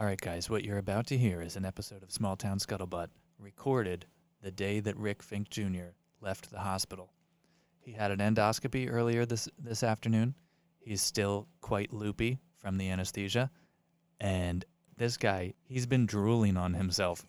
All right, guys, what you're about to hear is an episode of Small Town Scuttlebutt recorded the day that Rick Fink Jr. left the hospital. He had an endoscopy earlier this, this afternoon. He's still quite loopy from the anesthesia. And this guy, he's been drooling on himself.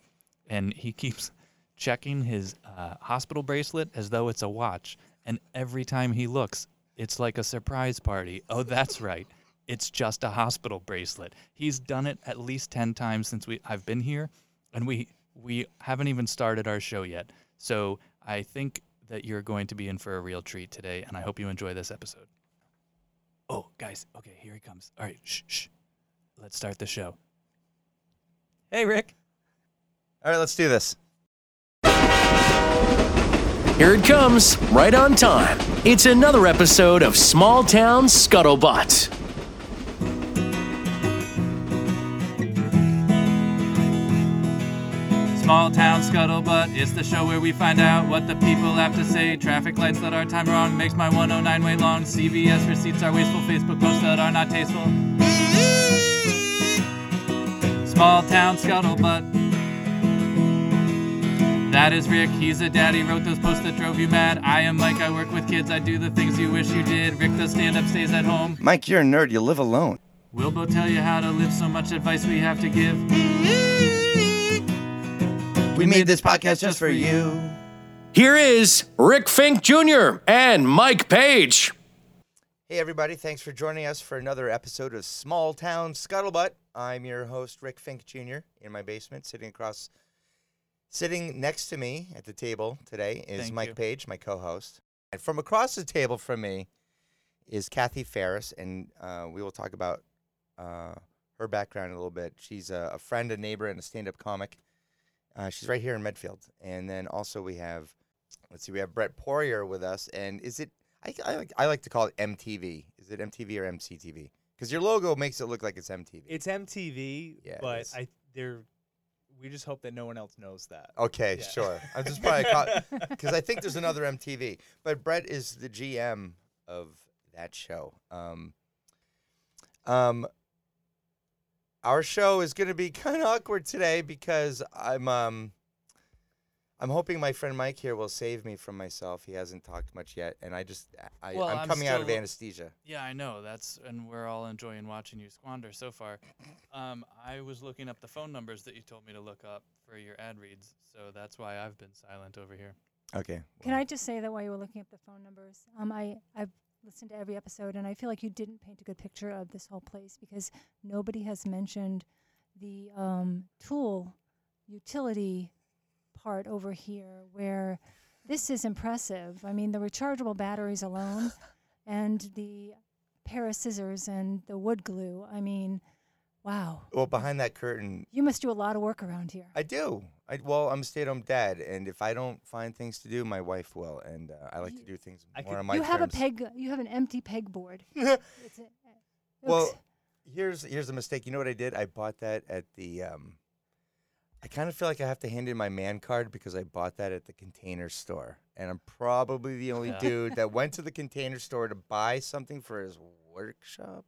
And he keeps checking his uh, hospital bracelet as though it's a watch. And every time he looks, it's like a surprise party. Oh, that's right. It's just a hospital bracelet. He's done it at least 10 times since we I've been here and we we haven't even started our show yet. So, I think that you're going to be in for a real treat today and I hope you enjoy this episode. Oh, guys, okay, here he comes. All right, shh, shh. Let's start the show. Hey, Rick. All right, let's do this. Here it comes, right on time. It's another episode of Small Town Scuttlebutt. Small Town Scuttlebutt is the show where we find out what the people have to say. Traffic lights that are time wrong makes my 109 way long. CVS receipts are wasteful. Facebook posts that are not tasteful. Small Town Scuttlebutt. That is Rick, he's a daddy, wrote those posts that drove you mad. I am Mike, I work with kids, I do the things you wish you did. Rick does stand up, stays at home. Mike, you're a nerd. You live alone. Wilbo tell you how to live, so much advice we have to give. We made this podcast just for you. Here is Rick Fink Jr. and Mike Page. Hey, everybody. Thanks for joining us for another episode of Small Town Scuttlebutt. I'm your host, Rick Fink Jr., in my basement, sitting across, sitting next to me at the table today is Thank Mike you. Page, my co host. And from across the table from me is Kathy Ferris, and uh, we will talk about uh, her background a little bit. She's a, a friend, a neighbor, and a stand up comic. Uh, she's right here in Medfield. And then also we have, let's see, we have Brett Poirier with us. And is it, I, I, like, I like to call it MTV. Is it MTV or MCTV? Because your logo makes it look like it's MTV. It's MTV, Yeah, but. I they're we just hope that no one else knows that. Okay, Yeah. sure. I'm just probably because I think there's another MTV, but Brett is the GM of that show. Um, um, our show is going to be kind of awkward today because I'm um, I'm hoping my friend Mike here will save me from myself. He hasn't talked much yet, and I just I, Well, I'm, I'm coming out of anesthesia. Yeah, I know. That's and we're all enjoying watching you squander so far. Um, I was looking up the phone numbers that you told me to look up for your ad reads, so that's why I've been silent over here. Okay. Can I just say that while you were looking up the phone numbers, um, I I've listened to every episode and I feel like you didn't paint a good picture of this whole place because nobody has mentioned the um, tool utility part over here where this is impressive. I mean, the rechargeable batteries alone and the pair of scissors and the wood glue. I mean, wow. Well, behind that curtain, You must do a lot of work around here. I do. I well, I'm a stay-at-home dad, and if I don't find things to do, my wife will, and uh, I like to do things I more could- on my you have terms. a peg. You have an empty pegboard. It's a, well, here's here's a mistake. You know what I did? I bought that at the. Um, I kind of feel like I have to hand in my man card because I bought that at the container store, and I'm probably the only Yeah. dude that went to the container store to buy something for his workshop.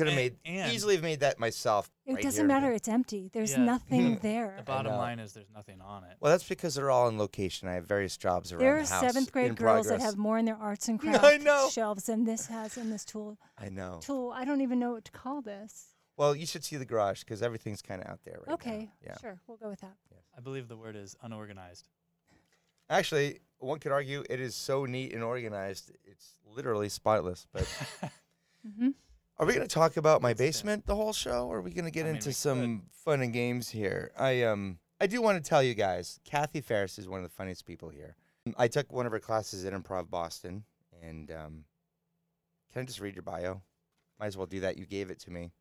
Yeah. I could have made and- easily have made that myself. It right doesn't here. matter. It's empty. There's Yeah. nothing there. The bottom know. line is there's nothing on it. Well, that's because they're all in location. I have various jobs around There the are house. seventh grade in girls that progress. have more in their arts and I crafts know. shelves than this has in this tool. I know. Tool. I don't even know what to call this. Well, you should see the garage because everything's kind of out there right now. okay. Yeah. Sure. We'll go with that. I believe the word is unorganized. Actually, one could argue it is so neat and organized. It's literally spotless. But hmm are we going to talk about my basement the whole show, or are we going to get I mean, into we some fun and games here? I um I do want to tell you guys, Kathy Ferris is one of the funniest people here. I took one of her classes at Improv Boston, and um, can I just read your bio? Might as well do that. You gave it to me.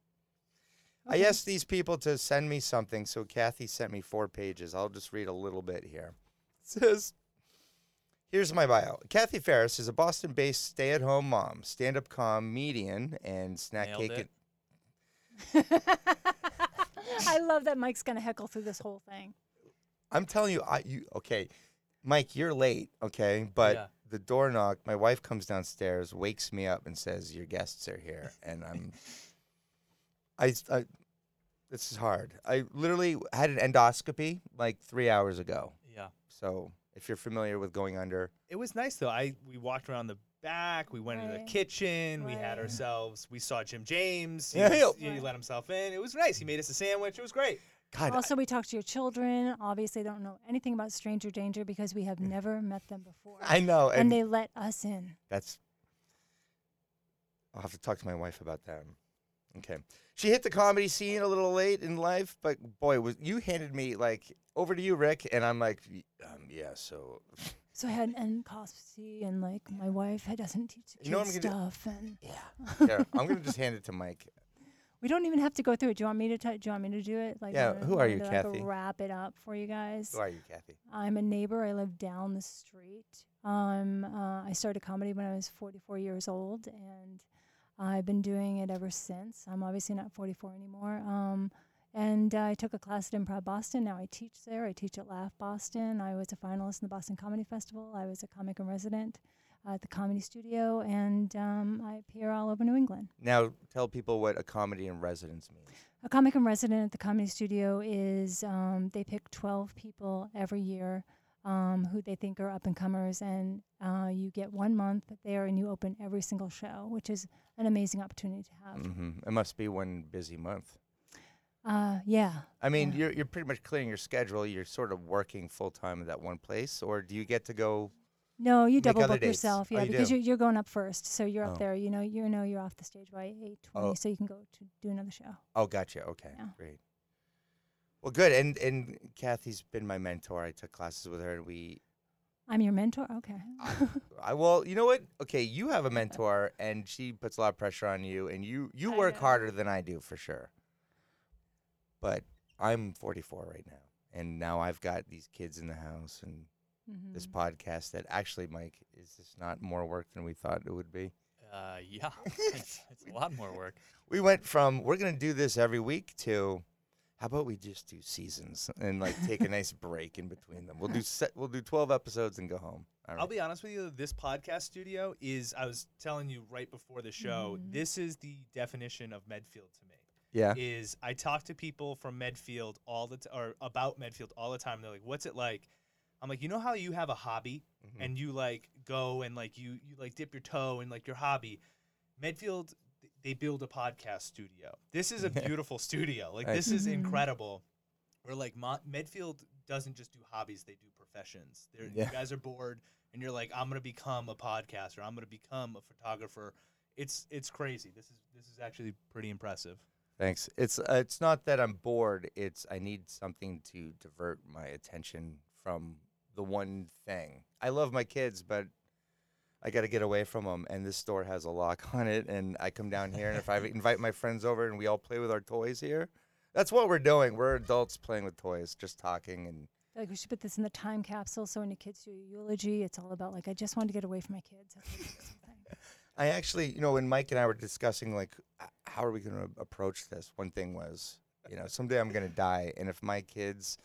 I asked these people to send me something, so Kathy sent me four pages. I'll just read a little bit here. It says, Here's my bio. Kathy Ferris is a Boston based stay at home mom, stand up comedian, and snack Nailed cake. it. I love that Mike's gonna heckle through this whole thing. I'm telling you, I you okay, Mike, you're late, okay? But Yeah. the door knocked. my wife comes downstairs, wakes me up, and says, Your guests are here. And I'm I, I this is hard. I literally had an endoscopy like three hours ago. Yeah. So if you're familiar with going under, It was nice though. I we walked around the back. We went into the Right. kitchen. We had Right. ourselves. We saw Jim James. He, Yeah, was- yeah. he let himself in. It was nice. He made us a sandwich. It was great. God, Also, we talked to your children. Obviously, they don't know anything about stranger danger because we have mm. never met them before. I know, and and, they let us in. that's. I'll have to talk to my wife about that. Okay, she hit the comedy scene a little late in life, but boy, was you handed me like over to you, Rick, and I'm like, um, yeah, so So I had an endoscopy, and like my wife had doesn't teach the You know what I'm gonna stuff, and yeah. Here, I'm gonna just hand it to Mike. we don't even have to go through it. Do you want me to? T- do you want me to do it? Like, Yeah, wanna- who are wanna you, like, Kathy? wrap it up for you guys. Who are you, Kathy? I'm a neighbor. I live down the street. Um, uh, I started comedy when I was 44 years old, and I've been doing it ever since. I'm obviously not 44 anymore. Um, and uh, I took a class at Improv Boston. Now I teach there. I teach at Laugh Boston. I was a finalist in the Boston Comedy Festival. I was a comic in resident at the Comedy Studio, and um, I appear all over New England. Now tell people what a comedy in residence means. A comic in resident at the Comedy Studio is um, they pick 12 people every year um, who they think are up and comers, and uh, you get one month there and you open every single show, which is an amazing opportunity to have. Mm-hmm. It must be one busy month. Uh, yeah. I mean, Yeah. you're you're pretty much clearing your schedule. You're sort of working full time at that one place, or do you get to go? No, you double book dates. yourself, Oh, yeah, you because do? you're, you're going up first, so you're Oh. up there. You know, you know you're off the stage by 8:20, Oh. so you can go to do another show. Oh, gotcha. Okay, Yeah. great. Well, good. And and Kathy's been my mentor. I took classes with her, and we. I'm your mentor. Okay. I well, you know what? Okay, you have a mentor, and she puts a lot of pressure on you, and you you I work know. harder than I do for sure. But I'm 44 right now, and now I've got these kids in the house, and this Mhm. podcast that actually, Mike, is this not more work than we thought it would be? Uh, yeah. it's, it's a lot more work. We went from we're gonna do this every week to how about we just do seasons and like take a nice break in between them. We'll do se- we'll do 12 episodes and go home. All right. I'll be honest with you. This podcast studio is. I was telling you right before the show. Mhm. This is the definition of Medfield to me. Yeah. Is I talk to people from Medfield all the t- or about Medfield all the time. They're like, "What's it like?" I'm like, "You know how you have a hobby Mhm. and you like go and like you you like dip your toe in like your hobby. Medfield they build a podcast studio. This is a beautiful studio. Like this is Mhm. incredible. Where like Mo- Medfield doesn't just do hobbies; they do professions. They're, Yeah. You guys are bored, and you're like, I'm gonna become a podcaster. I'm gonna become a photographer. It's it's crazy. This is this is actually pretty impressive. Thanks. It's uh, it's not that I'm bored. It's I need something to divert my attention from the one thing. I love my kids, but I got to get away from them. And this store has a lock on it. And I come down here, and if I invite my friends over and we all play with our toys here, that's what we're doing. We're adults playing with toys, just talking and like we should put this in the time capsule so when your kids do a eulogy, it's all about like I just wanted to get away from my kids. That's what it is, I actually, you know, when Mike and I were discussing like how are we going to approach this, one thing was, you know, someday I'm going to die, and if my kids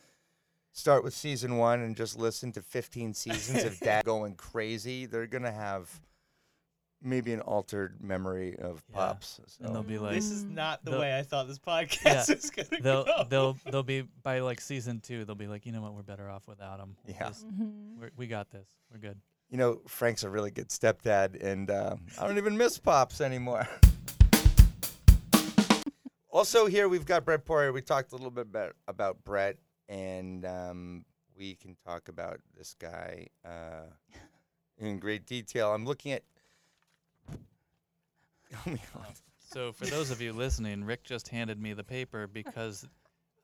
start with season one and just listen to 15 seasons of dad going crazy, they're going to have maybe an altered memory of Yeah. pops. And they'll be like, this is not the way I thought this podcast is gonna they'll go. they'll they'll be by like season two. They'll be like, you know what? We're better off without him. Yeah. Mhm. we're, we got this. We're good. You know, Frank's a really good stepdad, and uh, I don't even miss pops anymore. also, here we've got Brett Poirier. We talked a little bit about, about Brett, and um, we can talk about this guy uh, in great detail. I'm looking at. Oh my God. So for those of you listening, Rick just handed me the paper because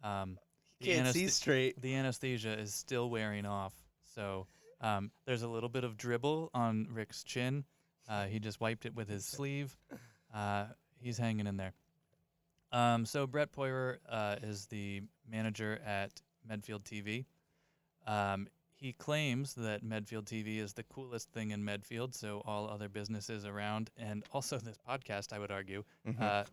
um, the, Can't see anesthe- straight. the anesthesia is still wearing off. So um, there's a little bit of dribble on Rick's chin. Uh, he just wiped it with his sleeve. Uh, he's hanging in there. Um, so Brett Poirier uh, is the manager at Medfield TV. Um, he claims that Medfield TV is the coolest thing in Medfield, so all other businesses around, and also this podcast, I would argue, Mhm. uh,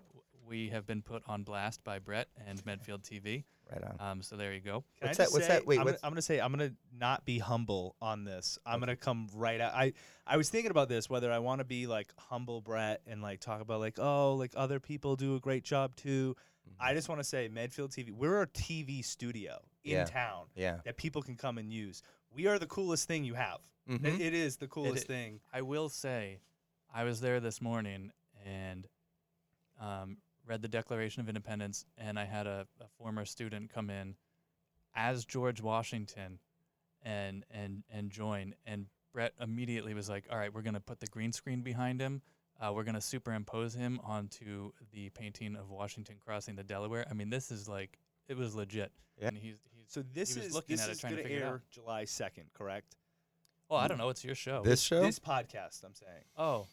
we have been put on blast by Brett and Medfield TV. Right on. Um, so there you go. Can I What's just that- what's say- that- wait, I'm, gonna, what's- I'm gonna say I'm gonna not be humble on this. I'm gonna come right out. I I was thinking about this whether I want to be like humble Brett and like talk about like oh like other people do a great job too. I just want to say, Medfield TV, we're a TV studio in Yeah. town Yeah. that people can come and use. We are the coolest thing you have. It- Mhm. it is the coolest i- thing. I will say, I was there this morning and um, read the Declaration of Independence, and I had a, a former student come in as George Washington and and and join. And Brett immediately was like, "All right, we're gonna put the green screen behind him. Uh, we're gonna superimpose him onto the painting of Washington crossing the Delaware. I mean, this is like it was legit. Yeah. And he's, he's So this was is looking this at it is trying to gonna figure air out. July second, correct? oh, I don't know. It's your show. This show? This podcast, I'm saying. oh,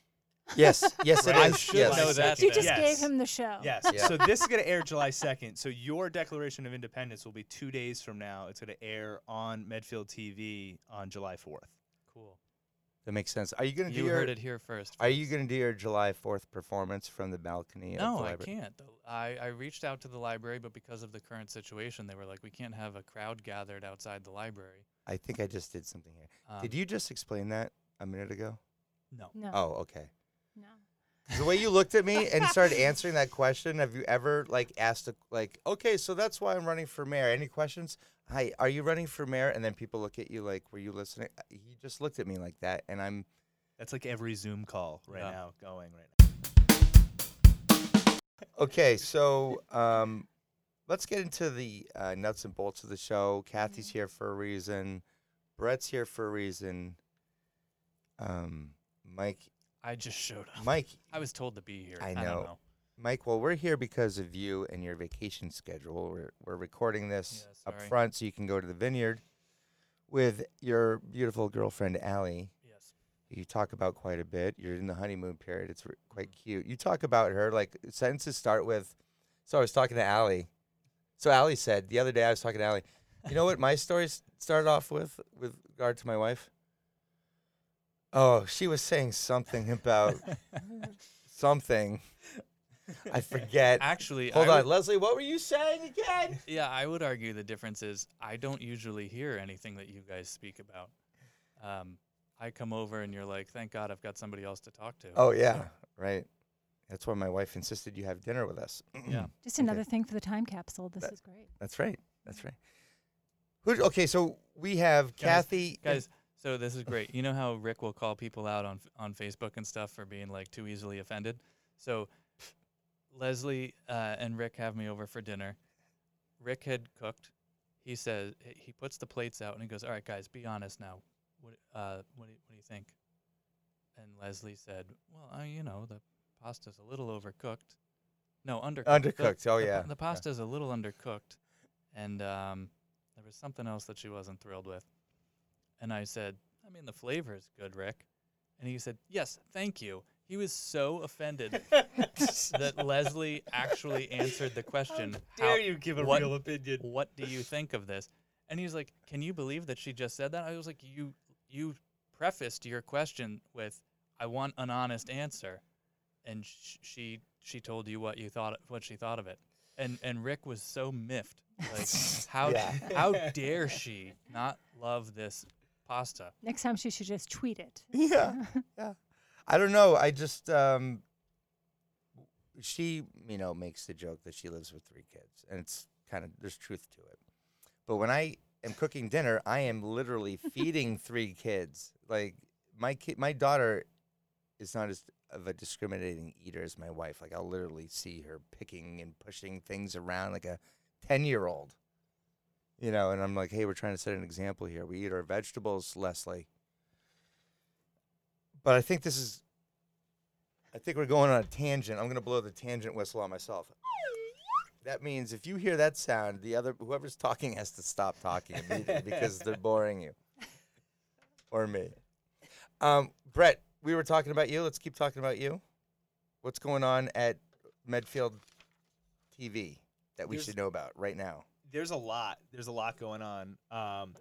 yes. Yes, it Right. is. I should yes. know that. You just Yes. gave him the show. Yes. Yeah. So this is going to air July 2nd. So your Declaration of Independence will be two days from now. It's going to air on Medfield TV on July 4th. cool. That makes sense. Are you gonna do You your? heard it here first. Are you gonna do your July Fourth performance from the balcony? of No, the I library? can't. The- I, I reached out to the library, but because of the current situation, they were like, we can't have a crowd gathered outside the library. I think I just did something here. Um, Did you just explain that a minute ago? No. No. Oh, okay. No. The way you looked at me and started answering that question, have you ever like asked a like, okay, so that's why I'm running for mayor. Any questions? Hi, are you running for mayor? And then people look at you like, were you listening? Uh, He just looked at me like that, and I'm That's like every Zoom call right Yeah. now going right now. okay. So um, let's get into the uh, nuts and bolts of the show. Kathy's here for a reason. Brett's here for a reason. Um, Mike, I just showed up. Mike, I was told to be here. I don't know. know. Mike, well, we're here because of you and your vacation schedule. We're, we're recording this Yeah, up front so you can go to the vineyard with your beautiful girlfriend, Allie. Yes. You talk about quite a bit. You're in the honeymoon period. It's r- quite mm-hmm. cute. You talk about her like sentences start with. So I was talking to Allie. So Allie said the other day I was talking to Allie. You know what my story started off with with regard to my wife? Oh, she was saying something about something. I forget. Actually, Hold I on, would- Leslie. What were you saying again? yeah, I would argue the difference is I don't usually hear anything that you guys speak about. Um, I come over and you're like, thank God I've got somebody else to talk to. Oh yeah, right. That's why my wife insisted you have dinner with us. Yeah. Just Okay. another thing for the time capsule. This That- is great. That's right. That's right. Who? Okay, so we have Guys- Kathy. Guys, so this is great. You know how Rick will call people out on on Facebook and stuff for being like too easily offended. So Leslie uh, and Rick have me over for dinner. Rick had cooked. He says he puts the plates out and he goes, "All right, guys, be honest now. What uh, what do you, what do you think?" And Leslie said, "Well, uh, you know, the pasta's a little overcooked. No, undercooked. The- Undercooked, oh, the yeah, The yeah. pasta's a little undercooked, and um, there was something else that she wasn't thrilled with." And I said, I mean, the flavor is good, Rick. And he said, Yes, thank you. He was so offended that Leslie actually answered the question. How dare "How- you give a what- real opinion? What do you think of this? And he's like, Can you believe that she just said that? I was like, You you prefaced your question with, I want an honest answer. And sh- she she told you what you thought what she thought of it. And and Rick was so miffed. Like how Yeah. how dare she not love this pasta? Next time she should just tweet it. Yeah, yeah. I don't know. I just um. She, you know, makes the joke that she lives with three kids, and it's kind of there's truth to it. But when I am cooking dinner, I am literally feeding three kids. Like my kid, my daughter is not as of a discriminating eater as my wife. Like I'll literally see her picking and pushing things around like a ten year old. You know, and I'm like, hey, we're trying to set an example here. We eat our vegetables, Leslie. But I think this is. I think we're going on a tangent. I'm going to blow the tangent whistle on myself. That means if you hear that sound, the other whoever's talking has to stop talking immediately because they're boring you, or me. Um, Brett, we were talking about you. Let's keep talking about you. What's going on at Medfield TV that we There's- should know about right now? There's a lot. There's a lot going on. Um,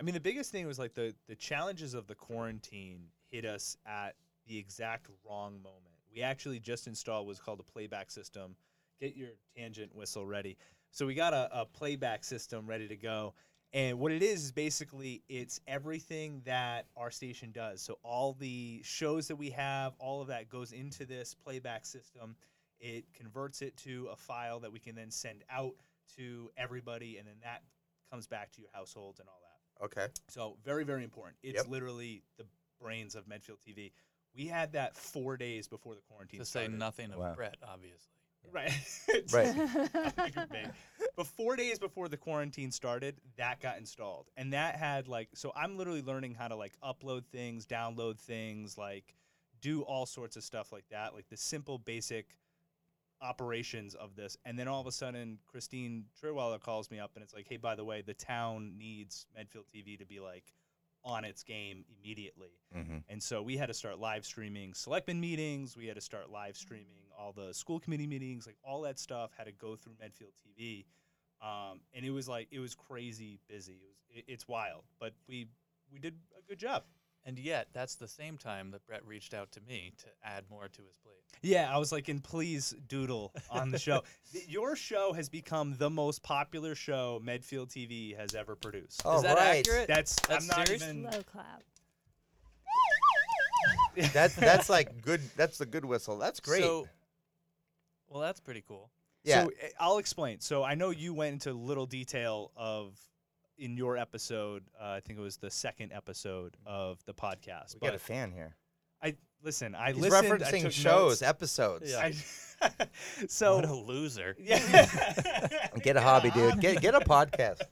I mean, the biggest thing was like the the challenges of the quarantine hit us at the exact wrong moment. We actually just installed what's called a playback system. Get your tangent whistle ready. So we got a, a playback system ready to go. And what it is is basically it's everything that our station does. So all the shows that we have, all of that goes into this playback system. It converts it to a file that we can then send out to everybody, and then that comes back to your households and all that. Okay. So very, very important. It's Yep. literally the brains of Medfield TV. We had that four days before the quarantine To say nothing of Wow. Brett, obviously. Right. Right. I figured maybe. But four days before the quarantine started, that got installed, and that had like so. I'm literally learning how to like upload things, download things, like do all sorts of stuff like that, like the simple basic operations of this. And then all of a sudden, Kristine Trierweiler calls me up, and it's like, hey, by the way, the town needs Medfield TV to be like on its game immediately. Mm-hmm. And so we had to start live streaming selectmen meetings. We had to start live streaming all the school committee meetings, like all that stuff had to go through Medfield TV. Um, and it was like it was crazy busy. It was it, it's wild, but we we did a good job. And yet, that's the same time that Brett reached out to me to add more to his plate. Yeah, I was like, and please doodle on the show. Your show has become the most popular show Medfield TV has ever produced. All Is that right. accurate? That's, That's I'm not serious? even. Slow clap. That's that's like good. That's the good whistle. That's great. So, well, that's pretty cool. yeah. So uh, I'll explain. So I know you went into little detail of in your episode. Uh, I think it was the second episode of the podcast. we got a fan here. I listen. I He's listened. I referencing took shows, notes. episodes. Yeah. I, so what a loser. yeah. Get a hobby, dude. Get get a podcast.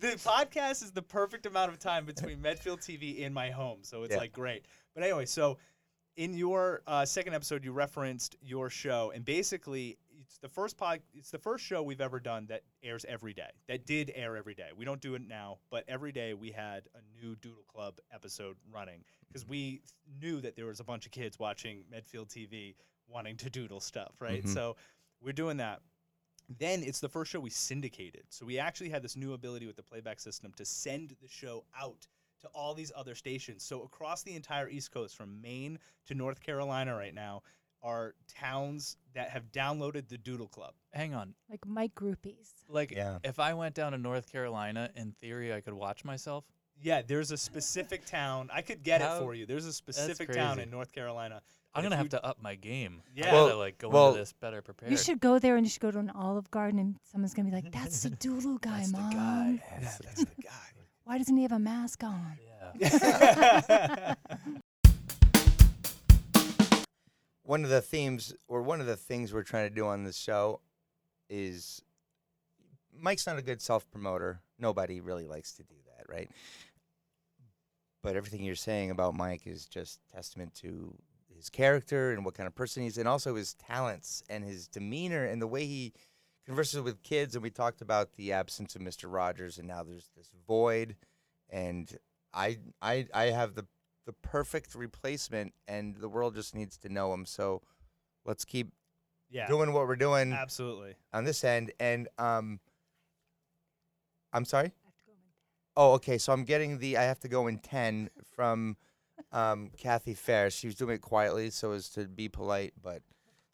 the podcast is the perfect amount of time between Medfield TV and my home, so it's Yeah. like great. But anyway, so in your uh, second episode, you referenced your show, and basically, it's the first pod, it's the first show we've ever done that airs every day. That did air every day. We don't do it now, but every day we had a new Doodle Club episode running because we knew that there was a bunch of kids watching Medfield TV wanting to doodle stuff, right? Mhm. So we're doing that. Then it's the first show we syndicated. So we actually had this new ability with the playback system to send the show out to all these other stations. So across the entire East Coast, from Maine to North Carolina right now, are towns that have downloaded the Doodle Club. Hang on. Like Mike groupies. Like, Yeah. if I went down to North Carolina, in theory, I could watch myself. Yeah, there's a specific town. I could get How- it for you. There's a specific town in North Carolina. I'm gonna have to up my game. I Yeah. gotta like go well, into this better prepared. You should go there and you should go to an Olive Garden and someone's gonna be like, "That's the doodle guy, That's the mom. guy. Yeah, that's the guy. Why doesn't he have a mask on?" Yeah. one of the themes or one of the things we're trying to do on this show is Mike's not a good self promoter. Nobody really likes to do that, right? But everything you're saying about Mike is just testament to his character and what kind of person he's and also his talents and his demeanor and the way he converses with kids and we talked about the absence of Mr. Rogers and now there's this void and I I I have the the perfect replacement and the world just needs to know him so let's keep yeah, doing what we're doing absolutely. on this end and um I'm sorry Oh, okay. So I'm getting the I have to go in 10 from um, Kathy Fair. She was doing it quietly so as to be polite, but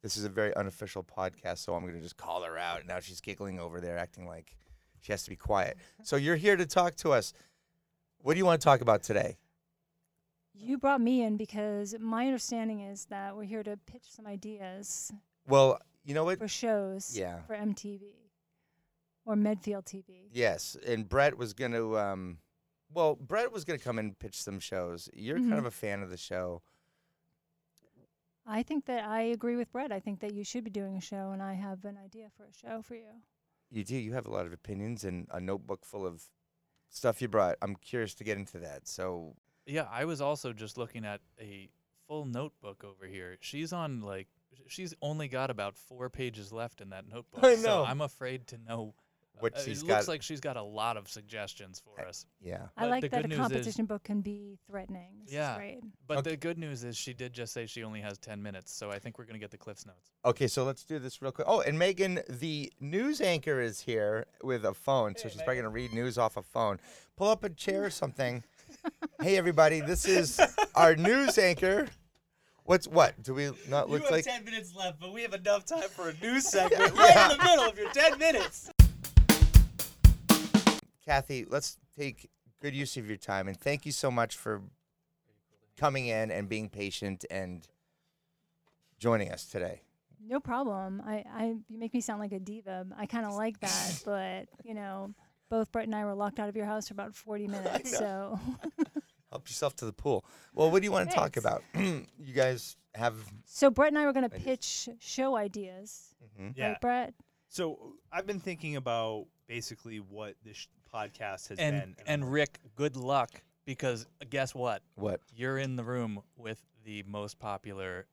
this is a very unofficial podcast, so I'm going to just call her out. Now she's giggling over there, acting like she has to be quiet. So you're here to talk to us. What do you want to talk about today? You brought me in because my understanding is that we're here to pitch some ideas Well, you know what? for shows Yeah. for MTV or Medfield TV. Yes, and Brett was going to um well, Brett was going to come and pitch some shows. You're kind Mhm. of a fan of the show. I think that I agree with Brett. I think that you should be doing a show, and I have an idea for a show for you. You do. You have a lot of opinions and a notebook full of stuff you brought. I'm curious to get into that. So, Yeah, I was also just looking at a full notebook over here. She's on like she's only got about four pages left in that notebook. I So know. I'm afraid to know. What uh, she's it got- looks like she's got a lot of suggestions for us. yeah. I But like the that good a news is- competition book can be threatening. This Yeah. is great. But Okay. the good news is she did just say she only has 10 minutes, so I think we're gonna get the Cliffs notes. Okay, so let's do this real quick. Oh, and Megan, the news anchor, is here with a phone, so she's probably gonna read news off a phone. Pull up a chair or something. Hey, everybody, this is our news anchor. What's what? Do we not look like? ten minutes left, but we have enough time for a news segment right in the middle of your ten minutes. Kathy, let's take good use of your time and thank you so much for coming in and being patient and joining us today. No problem. I, I you make me sound like a diva. I kind of like that, but you know, both Brett and I were locked out of your house for about 40 minutes. So Help yourself to the pool. Well, what do you want to talk Thanks. about? you guys have. so Brett and I were going to pitch show ideas, mhm. Yeah. right, Brett? So I've been thinking about basically what this sh- podcast has And been. and I'm- Rick, good luck because guess what? What? You're in the room with the most popular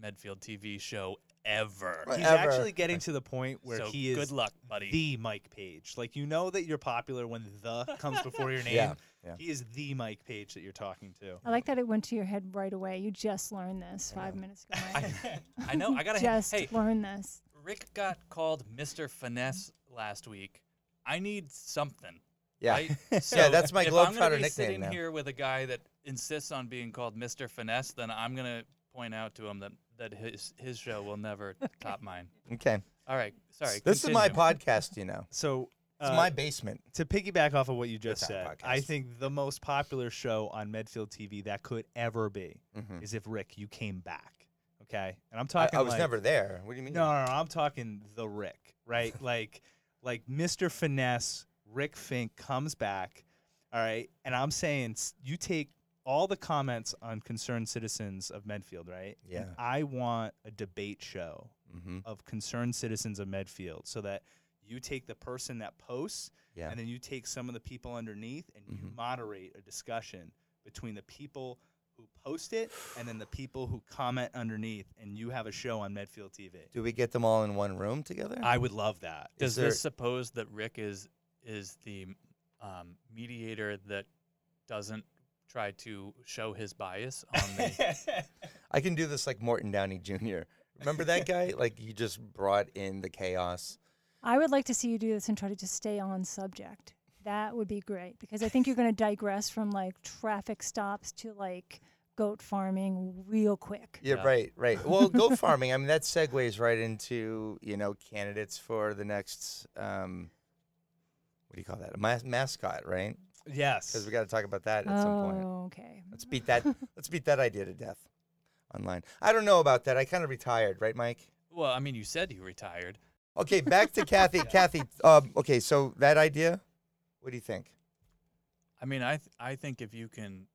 Medfield TV show ever. He's ever. actually getting to the point where so he is good luck, buddy. the Mike Page. Like you know that you're popular when the comes before your name. Yeah, yeah. He is the Mike Page that you're talking to. I like that it went to your head right away. You just learned this five know. minutes ago. I, I know. I gotta. just hey, learned this. Rick got called Mr. Finesse last week. I need something. Yeah. Right? Yeah, So that's my if I'm Globetrotter nickname sitting now. here with a guy that insists on being called Mr. Finesse, then I'm gonna point out to him that that his his show will never top mine. Okay. All right, sorry. This is my continue. podcast, you know. So It's uh, my basement. to piggyback off of what you just It's our said, I think the most popular show on Medfield TV that could ever be Mhm. is if Rick you came back. Okay, and I'm I, talking. I was like- never there. What do you mean? No, no, no, I'm talking the Rick, right? like, like Mr. Finesse, Rick Fink comes back, all right, and I'm saying s- you take all the comments on concerned citizens of Medfield, right? And Yeah. I want a debate show Mm-hmm. of concerned citizens of Medfield, so that you take the person that posts, Yeah. and then you take some of the people underneath, and you Mhm. moderate a discussion between the people who post it and then the people who comment underneath, and you have a show on Medfield TV. Do we get them all in one room together? I would love that. Does there- this suppose that Rick is is the um, mediator that doesn't try to show his bias on the? I can do this like Morton Downey Jr. Remember that guy? like he just brought in the chaos. I would like to see you do this and try to just stay on subject. That would be great because I think you're going to digress from like traffic stops to like goat farming real quick. Yeah, Yeah. right, right. Well, goat farming. I mean, that segues right into you know candidates for the next um, what do you call that? A mas- mascot, right? Yes. Because we got to talk about that at some point. Oh, okay. Let's beat that. let's beat that idea to death online. I don't know about that. I kind of retired, right, Mike? well, I mean, you said you retired. Okay, back to Kathy. Kathy, um, okay, so that idea, what do you think? I mean, I th- I think if you can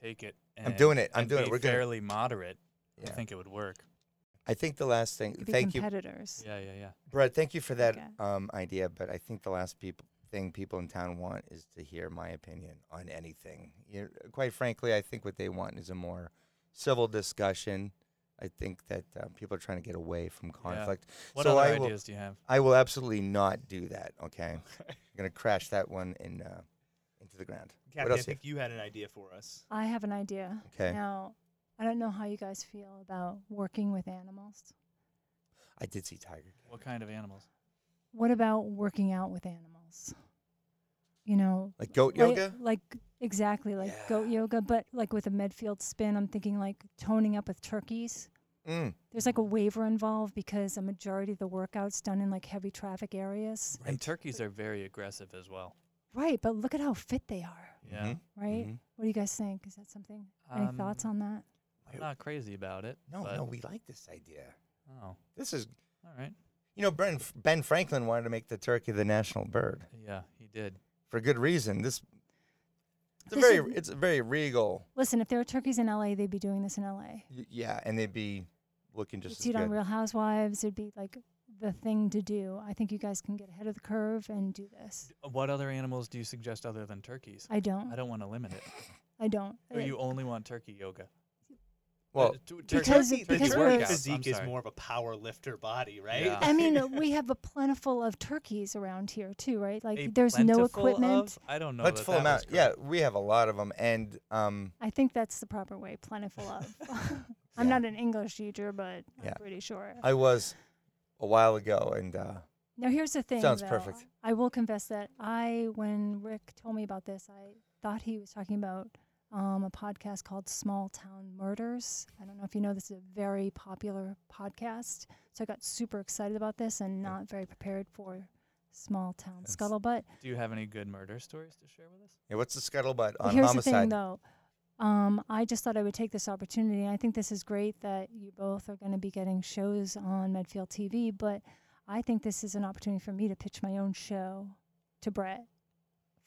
take it, and, I'm doing it. I'm doing it. We're gonna- fairly moderate. I think it would work. I think the last thing. Could be Thank you, competitors. Yeah, yeah, yeah. Brett. Thank you for that Okay. um, idea. But I think the last peop- thing people in town want is to hear my opinion on anything. You quite frankly, I think what they want is a more civil discussion. I think that uh, people are trying to get away from conflict. What so other I will, ideas do you have? I will absolutely not do that. Okay, I'm gonna crash that one in uh, into the ground. Kathy, else I you think you had an idea for us. I have an idea. Okay. Now, I don't know how you guys feel about working with animals. I did see Tiger. What kind of animals? What about working out with animals? You know, Like goat like, yoga. like exactly like goat yoga, but like with a Medfield spin. I'm thinking like toning up with turkeys. Mm. There's like a waiver involved because a majority of the workouts done in like heavy traffic areas. And turkeys are very aggressive as well. Right, but look at how fit they are. Yeah. Mhm. Right? Mhm. What do you guys think? Is that something? Any thoughts Um, on that? I'm not crazy about it. No, no, we like this idea. Oh, This is, all right. You know, Ben, ben Franklin wanted to make the turkey the national bird Yeah, he did. for good reason. This, it's a This very, is- it's a very regal. Listen, if there were turkeys in LA, they'd be doing this in LA. y- Yeah, and they'd be looking You'd just see as it on good. Real Housewives. It'd be like the thing to do. I think you guys can get ahead of the curve and do this. Uh, What other animals do you suggest other than turkeys? I don't. I don't want to limit it. I don't. Or you only want turkey yoga? Well, Uh, tu- Because- turkey, because turkey we're- workouts, I'm physique is more of a power lifter body, right? Yeah. I mean, we have a plentiful of turkeys around here too, right? Like A there's no equipment. Of? I don't know. let's that full that amount. was Yeah, we have a lot of them, and um, I think that's the proper way. Plentiful of. I'm Yeah. not an English teacher, but Yeah. I'm pretty sure. I was a while ago, and uh, Now here's the thing. Sounds though. perfect. I will confess that I, when Rick told me about this, I thought he was talking about um, a podcast called Small Town Murders. I don't know if you know this is a very popular podcast. So I got super excited about this and not very prepared for Small Town That's- Scuttlebutt. Do you have any good murder stories to share with us? yeah, what's the scuttlebutt on here's homicide? the thing, though. um, I just thought I would take this opportunity. I think this is great that you both are going to be getting shows on Medfield TV, but I think this is an opportunity for me to pitch my own show to Brett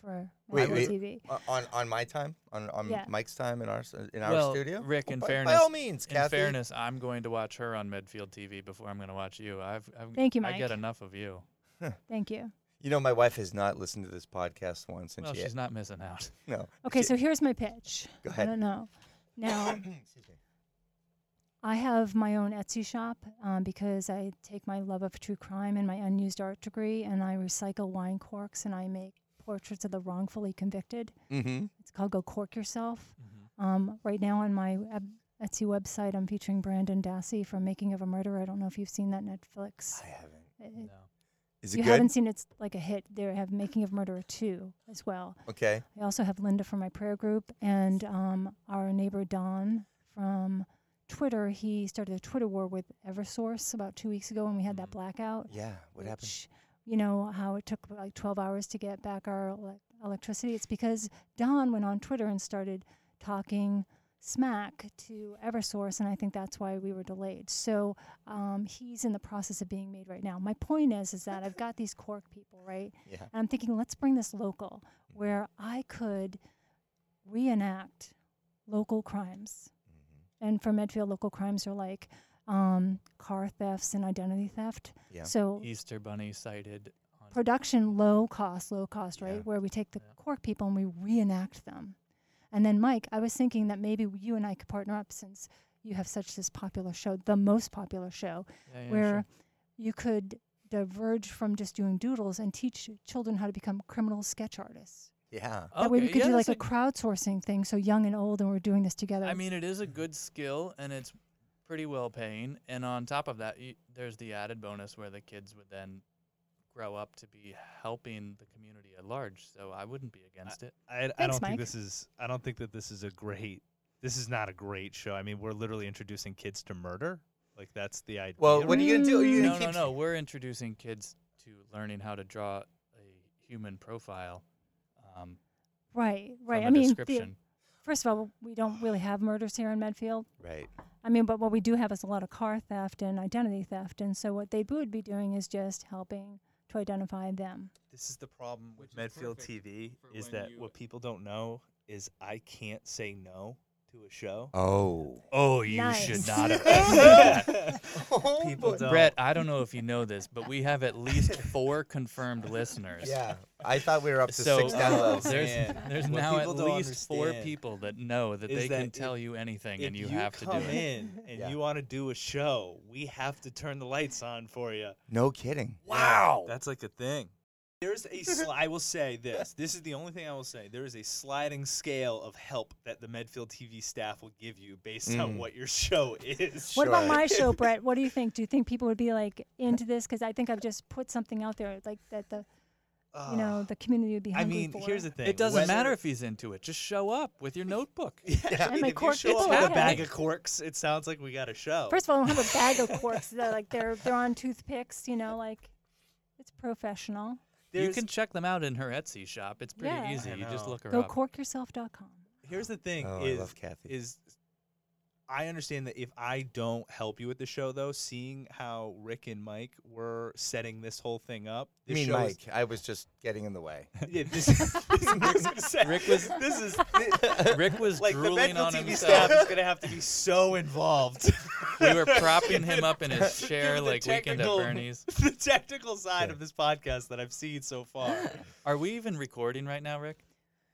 for Wait, wait. TV. On on my time, on on Yeah. Mike's time in our in our well, studio. Rick, in by, fairness, by all means, in Kathy. fairness, I'm going to watch her on Medfield TV before I'm going to watch you. I've, I've Thank you, Mike. I get enough of you. Thank you. You know, my wife has not listened to this podcast once, and Well, she she's not missing out. no. Okay, She- so here's my pitch. Go I ahead. don't know. Now, I have my own Etsy shop um, because I take my love of true crime and my unused art degree, and I recycle wine corks and I make portraits of the wrongfully convicted. Mm-hmm. It's called Go Cork Yourself. Mhm. Um, right now on my web- Etsy website, I'm featuring Brendan Dassey from Making of a Murder. I don't know if you've seen that Netflix. I haven't. It- No. Is it you good? haven't seen it's like a hit. They have Making of Murderer 2 as well. okay. I also have Linda from my prayer group and um, our neighbor Don from Twitter. He started a Twitter war with Eversource about two weeks ago when we had that Mhm. blackout. Yeah. What happened? You know how it took like 12 hours to get back our ele- electricity? It's because Don went on Twitter and started talking smack to Eversource, and I think that's why we were delayed. So um, he's in the process of being made right now. My point is, is that I've got these Cork people, right? Yeah. And I'm thinking, let's bring this local, where I could reenact local crimes. Mm-hmm. And for Medfield, local crimes are like um, car thefts and identity theft. Yeah. So Easter Bunny sighted on production low cost, low cost, right? Yeah. Where we take the Yeah. Cork people and we reenact them. And then, Mike, I was thinking that maybe you and I could partner up since you have such this popular show, the most popular show, Yeah, yeah, where sure. you could diverge from just doing doodles and teach children how to become criminal sketch artists. Yeah. That way we could yeah, do like that's a crowdsourcing thing, so young and old, and we're doing this together. I mean, it is a good skill and it's pretty well paying. And on top of that, y- there's the added bonus where the kids would then grow up to be helping the community at large. So I wouldn't be against it. I, I Thanks, don't Mike. think this is. I don't think that this is a great. This is not a great show. I mean, we're literally introducing kids to murder. Like that's the idea. Well, what are you gonna do? Are you No, gonna no, keep? no. We're introducing kids to learning how to draw a human profile um, right, right. from I a mean, the, description. first of all, we don't really have murders here in Medfield. Right. I mean, but what we do have is a lot of car theft and identity theft, and so what they would be doing is just helping to identify them. This is the problem with Which Medfield TV is when that you- what people don't know is I can't say no to a show. Oh. Oh, you Nice. should not have done that. oh People boy. don't. Brett, I don't know if you know this, but we have at least four confirmed listeners. Yeah. I thought we were up to So six downloads. Uh, there's man. there's What now at people don't least four understand people that know that is they that can if- tell you anything, if and you, you have to do come it. in and Yeah. you want to do a show, we have to turn the lights on for you. no kidding. Wow, that's like a thing. There's a sli- I will say this. This is the only thing I will say. There is a sliding scale of help that the Medfield TV staff will give you based on Mm. what your show is. What about Sure. my show, Brett? What do you think? Do you think people would be like into this? Because I think I've just put something out there like that the you know the community would be I hungry mean, for. here's the thing. It doesn't whether- matter if he's into it. Just show up with your notebook. Yeah, I And mean, my if you cork show people up with a have bag of corks, it sounds like we got a show. First of all, I don't have a bag of corks. They're like they're they're on toothpicks. You know, like it's professional. You can check them out in her Etsy shop. It's pretty Yeah. easy. I You just know. look her Go up. corkyourself.com. Here's the thing: Oh, is I love Kathy. is I understand that if I don't help you with the show, though, seeing how Rick and Mike were setting this whole thing up, I this mean, show is- Mike, I was just getting in the way. yeah, this, this, I was say, Rick was- This is Rick was like the drooling Medfield on TV himself. staff is gonna have to be so involved. we were propping him up in his Given chair the like Weekend at technical- Bernie's. the technical side Yeah. of this podcast that I've seen so far. Are we even recording right now, Rick?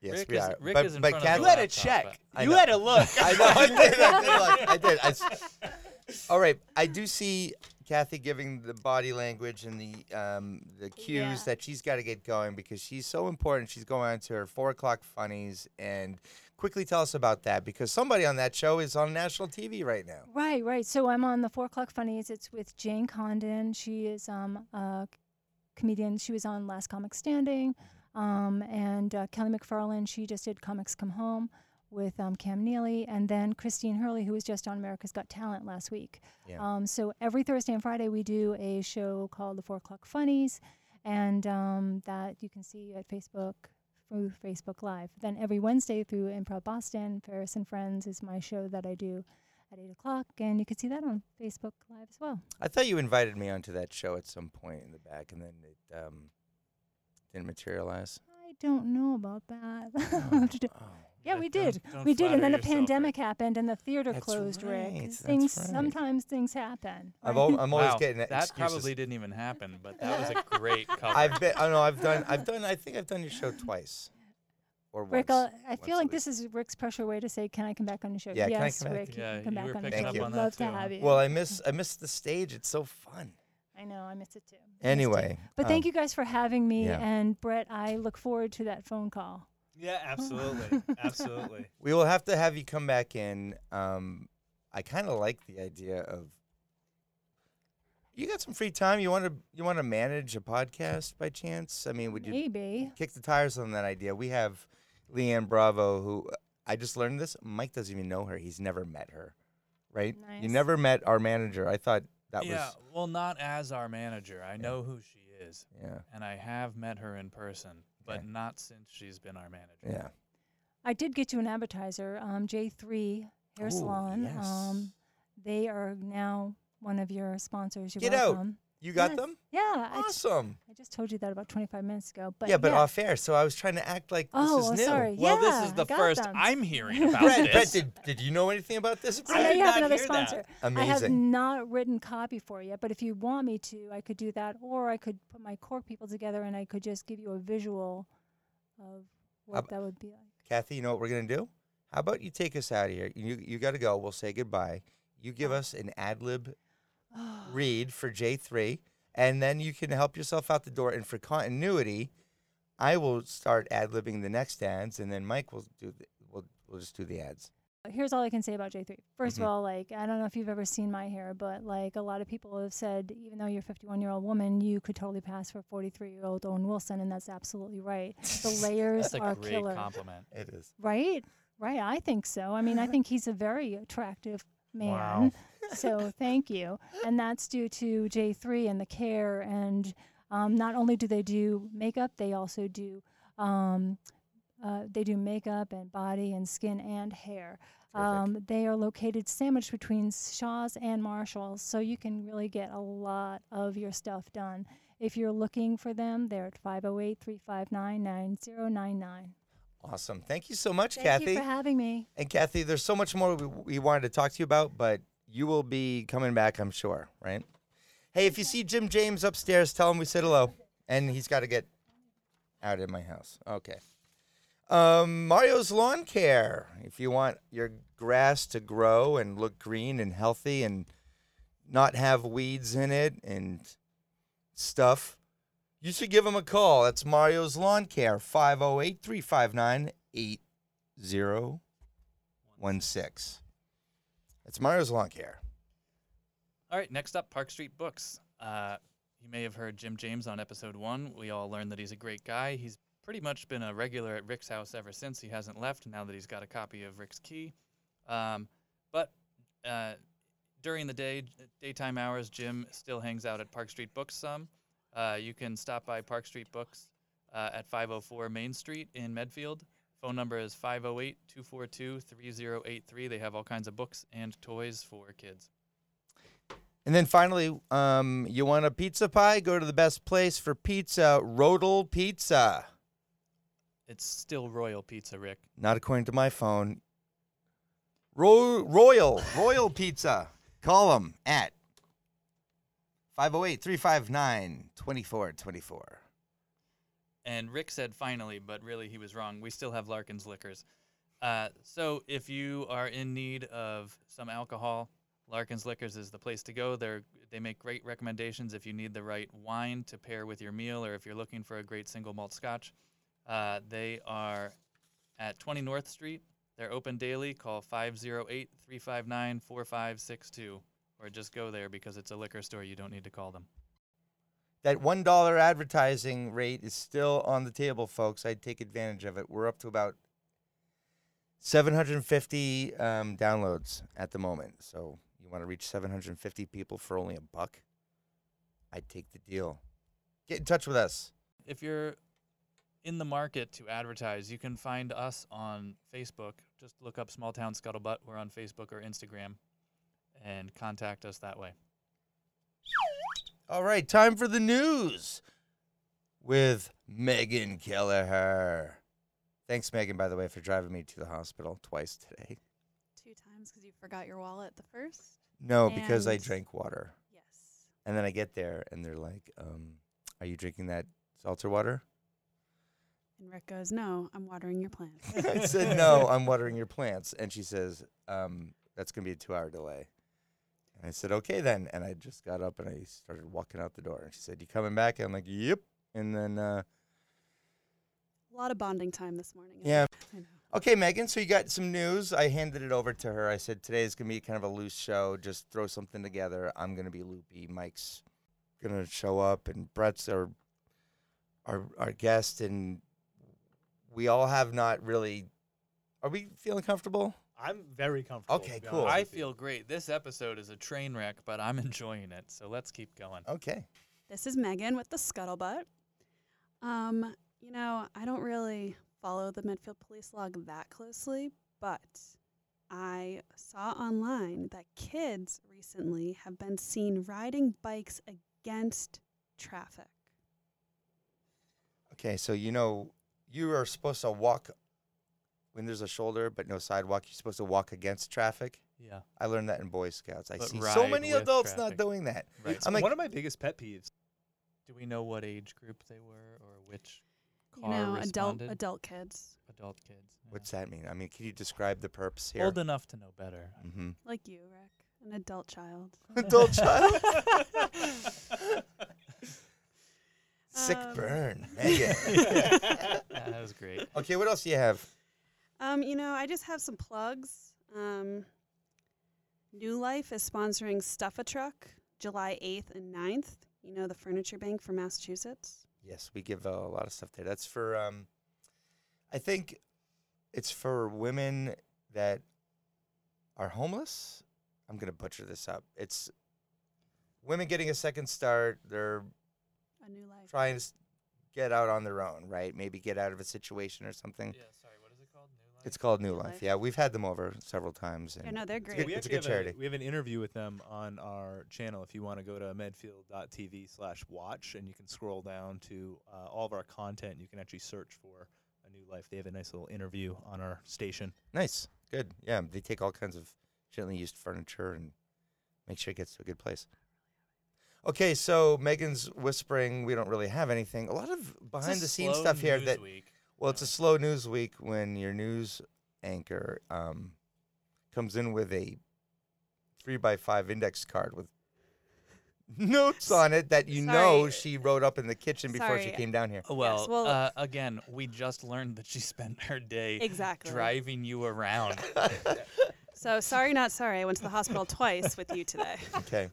Yes, Rick we is- are. Rick but is in but front of You had to laptop, check. but- You had to look. I know. I did. I did. Look, I did. I s- all right. I do see Kathy giving the body language and the um, the cues Yeah. that she's got to get going because she's so important. She's going on to her four o'clock funnies and quickly tell us about that because somebody on that show is on national TV right now. Right, right. So I'm on the Four O'clock Funnies. It's with Jane Condon. She is um, a comedian. She was on Last Comic Standing. Um, and uh, Kelly MacFarland, she just did Comics Come Home with um, Cam Neely. And then Christine Hurley, who was just on America's Got Talent last week. Yeah. Um, so every Thursday and Friday, we do a show called the Four O'Clock Funnies. And um, that you can see at Facebook, through Facebook Live. Then every Wednesday through Improv Boston, Ferris and Friends is my show that I do at 8 o'clock, and you can see that on Facebook Live as well. I thought you invited me onto that show at some point in the back, and then it um, didn't materialize. I don't know about that. I'll oh, have to do- Oh, yeah, Yeah, we don't- did. don't we did, and then the flatter yourself, pandemic happened, and the theater That's closed. right, Rick, that's things right. sometimes things happen. I've al- I'm always wow, getting that excuses. probably didn't even happen, but that was a great cover. I've been. I know. I've done. I've done. I think I've done your show twice, or Rick, once. I feel like this is Rick's pressure way to say, "Can I come back on your show?" Yeah, can I yes, come back? Rick, you Yeah, can come you back were on the picking show. up We'd love too, to have you. Well, I miss. I miss the stage. It's so fun. I know, I miss it too. I miss it too. Anyway, but thank um, you guys for having me, yeah. and Brett, I look forward to that phone call. Yeah, absolutely, absolutely. We will have to have you come back in. Um, I kind of like the idea of. You got some free time? You want to you want to manage a podcast by chance? I mean, would you Maybe. kick the tires on that idea? We have Leanne Bravo, who I just learned this. Mike doesn't even know her. He's never met her, right? Nice. You never met our manager. I thought that yeah, was well, not as our manager. I know who she is, yeah, and I have met her in person, but Okay. not since she's been our manager. yeah. I did get you an advertiser, um, J3 Hair Ooh, Salon. yes. Um, they are now one of your sponsors. You're Get out. Welcome. You got Yes. them? Yeah, Awesome. I just told you that about 25 minutes ago. But yeah, but yeah. off air. So I was trying to act like Oh, this is oh, new. sorry. Well, yeah, this is the first them. I'm hearing about Brett, this. Brett, did, did you know anything about this? I know did you have not another hear that. sponsor. I have not written copy for you, yet, but if you want me to, I could do that, or I could put my core people together and I could just give you a visual of what Ab- that would be like. Kathy, you know what we're gonna do? How about you take us out of here? You you got to go. We'll say goodbye. You give oh. us an ad lib read for J three, and then you can help yourself out the door. And for continuity, I will start ad libbing the next ads, and then Mike will do. The, we'll we'll just do the ads. Here's all I can say about J3. 1st Mhm. of all, like I don't know if you've ever seen my hair, but like a lot of people have said, even though you're a 51 year old woman, you could totally pass for 43 year old Owen Wilson, and that's absolutely right. The layers That's a are great killer, compliment. It is. right? Right. I think so. I mean, I think he's a very attractive man. Wow. so thank you, and that's due to J3 and the care. And um, not only do they do makeup, they also do um, uh, they do makeup and body and skin and hair. Um, they are located sandwiched between Shaw's and Marshalls, so you can really get a lot of your stuff done. If you're looking for them, they're at 508 359 9099. Awesome. Thank you so much, Thank Kathy. you for having me. and Kathy, there's so much more we, we wanted to talk to you about, but you will be coming back, I'm sure, right? Hey, if you see Jim James upstairs, tell him we said hello. And he's got to get out of my house. Okay. Um, Mario's Lawn Care. If you want your grass to grow and look green and healthy and not have weeds in it and stuff, you should give him a call. That's Mario's Lawn Care, 508 359 8016. That's Mario's Lawn Care. All right, next up, Park Street Books. Uh, you may have heard Jim James on episode one. We all learned that he's a great guy. He's pretty much been a regular at Rick's house ever since. He hasn't left now that he's got a copy of Rick's Key. Um, but uh, during the day, daytime hours, Jim still hangs out at Park Street Books some. Uh, you can stop by Park Street Books uh, at 504 Main Street in Medfield. Phone number is 508 242 3083. They have all kinds of books and toys for kids. And then finally, um, you want a pizza pie? Go to the best place for pizza, Rodel Pizza. It's still Royal Pizza, Rick. Not according to my phone. Ro- Royal, Royal Pizza. Call them at 508 359 2424. And Rick said finally, but really he was wrong. We still have Larkin's Liquors. Uh, so if you are in need of some alcohol, Larkin's Liquors is the place to go. They're, they make great recommendations if you need the right wine to pair with your meal or if you're looking for a great single malt scotch. Uh, they are at 20 North Street. They're open daily. Call 508 359 4562 or just go there because it's a liquor store. You don't need to call them. That $1 advertising rate is still on the table, folks. I'd take advantage of it. We're up to about 750 um, downloads at the moment. So you want to reach 750 people for only a buck? I'd take the deal. Get in touch with us. if you're in the market to advertise, you can find us on Facebook. Just look up Small Town Scuttlebutt. We're on Facebook or Instagram, and contact us that way. All right, time for the news with Megan Kelleher. Thanks, Megan, by the way, for driving me to the hospital twice today. Two times because you forgot your wallet the first. No, because I drank water. Yes. And then I get there and they're like, um, Are you drinking that seltzer water? And Rick goes, "No, I'm watering your plants." I said, No, I'm watering your plants. And she says, um, That's going to be a two hour delay. And I said, Okay, then. And I just got up and I started walking out the door. And she said, You coming back? And I'm like, Yep. And then, uh, A lot of bonding time this morning. yeah. I know. Okay, Megan. So you got some news. I handed it over to her. I said today is gonna be kind of a loose show. Just throw something together. I'm gonna be loopy. Mike's gonna show up, and Brett's our our our guest, and we all have not really. Are we feeling comfortable? I'm very comfortable. Okay, cool. I with you. feel great. This episode is a train wreck, but I'm enjoying it. So let's keep going. Okay. This is Megan with the Scuttlebutt. Um, you know, I don't really follow the Medfield Police log that closely, but I saw online that kids recently have been seen riding bikes against traffic. Okay. So you know you are supposed to walk when there's a shoulder, but no sidewalk. You're supposed to walk against traffic. Yeah. I learned that in Boy Scouts. I But see so ride many with adults traffic. not doing that. Right. I'm like- one of my biggest pet peeves. Do we know what age group they were or which You car know, adult responded? adult kids Adult kids. yeah. What's that mean? I mean, can you describe the perps here? Old enough to know better. Mm-hmm. like you, Rick, an adult child. Adult child. Sick Um, burn, Megan. yeah, that was great. okay, what else do you have? Um, you know, I just have some plugs. Um, New Life is sponsoring Stuff a Truck July 8th and 9th. You know, the furniture bank for Massachusetts. Yes, we give uh, a lot of stuff there. That's for, um, I think, it's for women that are homeless. I'm gonna butcher this up. It's women getting a second start. They're A New Life. trying to get out on their own, right? Maybe get out of a situation or something. Yeah, sorry. What is it called? New Life? It's called New New Life. Life. Yeah, we've had them over several times. Yeah, and no, they're good- great. we it's a actually good have charity. we have an interview with them on our channel. If you want to go to medfield.tv slash watch and you can scroll down to uh, all of our content, you can actually search for a new life. They have a nice little interview on our station. Nice. Good. Yeah, they take all kinds of gently used furniture and make sure it gets to a good place. Okay, so Megan's whispering we don't really have anything. A lot of behind the scenes stuff here that week. Well, it's a slow news week when your news anchor um, comes in with a three by five index card with notes on it that you know Sorry. she wrote up in the kitchen before she Sorry. came down here. Uh, Well, well- uh, again, we just learned that she spent her day Exactly. driving you around. So sorry, not sorry. I went to the hospital twice with you today. okay.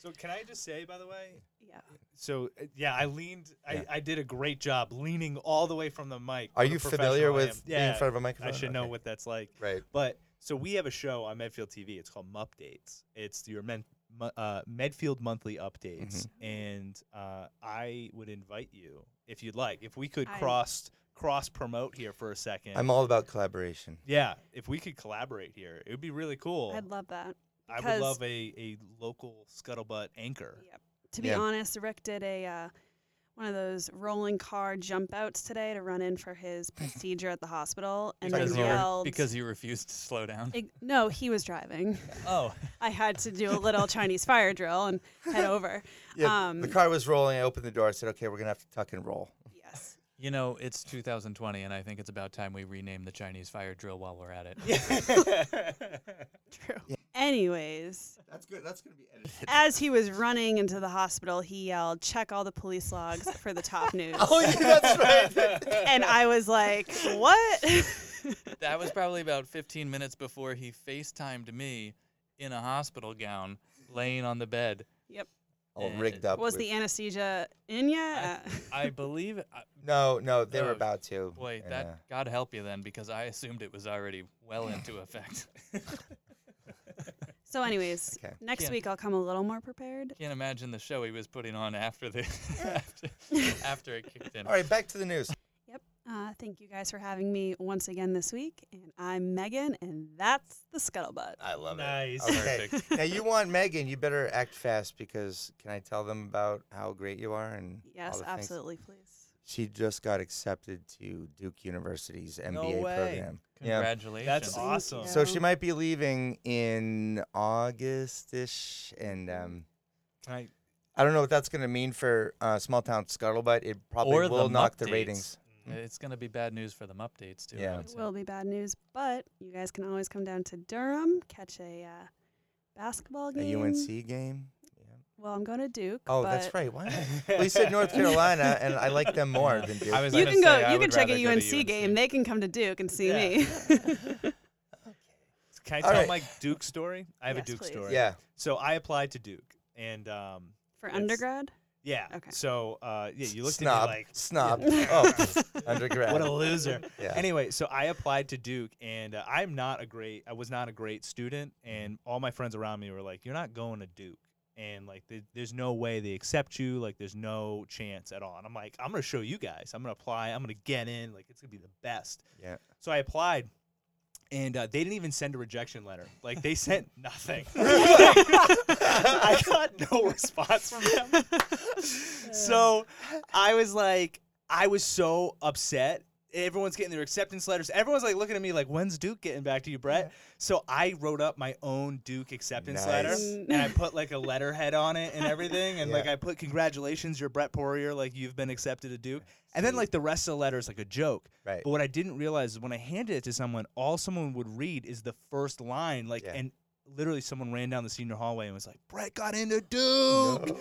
So can I just say, by the way, Yeah. so uh, yeah, I leaned. Yeah. I, I did a great job leaning all the way from the mic. Are What a you familiar professional I am. with being Yeah, in front of a microphone? I should know Okay. what that's like. Right. But so we have a show on Medfield TV. It's called Mupdates. It's your men, mu- uh, Medfield monthly updates, Mm-hmm. and uh, I would invite you if you'd like. If we could I- cross cross promote here for a second. I'm all about collaboration. yeah, if we could collaborate here, it would be really cool. I'd love that. I would love a, a local scuttlebutt anchor. Yep. To be Yeah. honest, Rick did a uh, one of those rolling car jump outs today to run in for his procedure at the hospital, and because, then you, re- yelled. because you refused to slow down. Ig- no, he was driving. Oh, I had to do a little Chinese fire drill and head over. Yeah, Um, the car was rolling. I opened the door. I said, "Okay, we're gonna have to tuck and roll." Yes. you know, it's 2020, and I think it's about time we rename the Chinese fire drill while we're at it. True. Anyways, That's good. That's gonna be edited. as he was running into the hospital, he yelled, "Check all the police logs for the top news." oh, yeah, that's right. and I was like, "What?" That was probably about 15 minutes before he FaceTimed me in a hospital gown, laying on the bed. Yep. all Uh, rigged up. Was with- the anesthesia in yet? I believe, I, no, no, they were Oh, about to. boy, and, that uh, God help you then, because I assumed it was already well into effect. so, anyways, Okay. next Can't- week I'll come a little more prepared. Can't imagine the show he was putting on after the after, after it kicked in. all right, back to the news. Thank you guys for having me once again this week. And I'm Megan, and that's the Scuttlebutt. I love Nice. it. Nice. Okay. now you want Megan, you better act fast because can I tell them about how great you are and Yes, the things? absolutely, please. She just got accepted to Duke University's MBA No way. program. Yeah. Congratulations. That's awesome. So she might be leaving in August-ish, and um, Can I I don't know what that's going to mean for uh, small town scuttlebutt. It probably will the knock the ratings. It's going to be bad news for Mupdates too. Yeah. It will be bad news, but you guys can always come down to Durham, catch a uh, basketball game, A. UNC game. Yeah. Well, I'm going to Duke. Oh, but that's right. Why not? well, said North Carolina, and I like them more than Duke. I was You can go. say I You can check a rather go UNC, game. They can come to Duke and see Yeah. me. can I All tell right. my Duke story? I have Yes, a Duke please. story. yeah. So I applied to Duke, and um, For undergrad. Yeah. Okay. So uh, yeah, you looked snob. at me like snob. Yeah. Oh, undergrad. what a loser. yeah. Anyway, so I applied to Duke, and uh, I'm not a great. I was not a great student, and all my friends around me were like, "You're not going to Duke." And like, th- there's no way they accept you. Like, there's no chance at all. And I'm like, I'm gonna show you guys. I'm gonna apply. I'm gonna get in. Like, it's gonna be the best. Yeah. So I applied, and uh, they didn't even send a rejection letter. Like, they sent nothing. I got no response from them. so I was like, I was so upset. Everyone's getting their acceptance letters. Everyone's like looking at me like, when's Duke getting back to you, Brett? So I wrote up my own Duke acceptance letter and I put like a letterhead on it and everything. And like I put, congratulations, you're Brett Poirier. Like you've been accepted to Duke. And then like the rest of the letter is like a joke. Right. But what I didn't realize is when I handed it to someone, all someone would read is the first line. Like, Yeah. and literally someone ran down the senior hallway and was like, Brett got into Duke. No.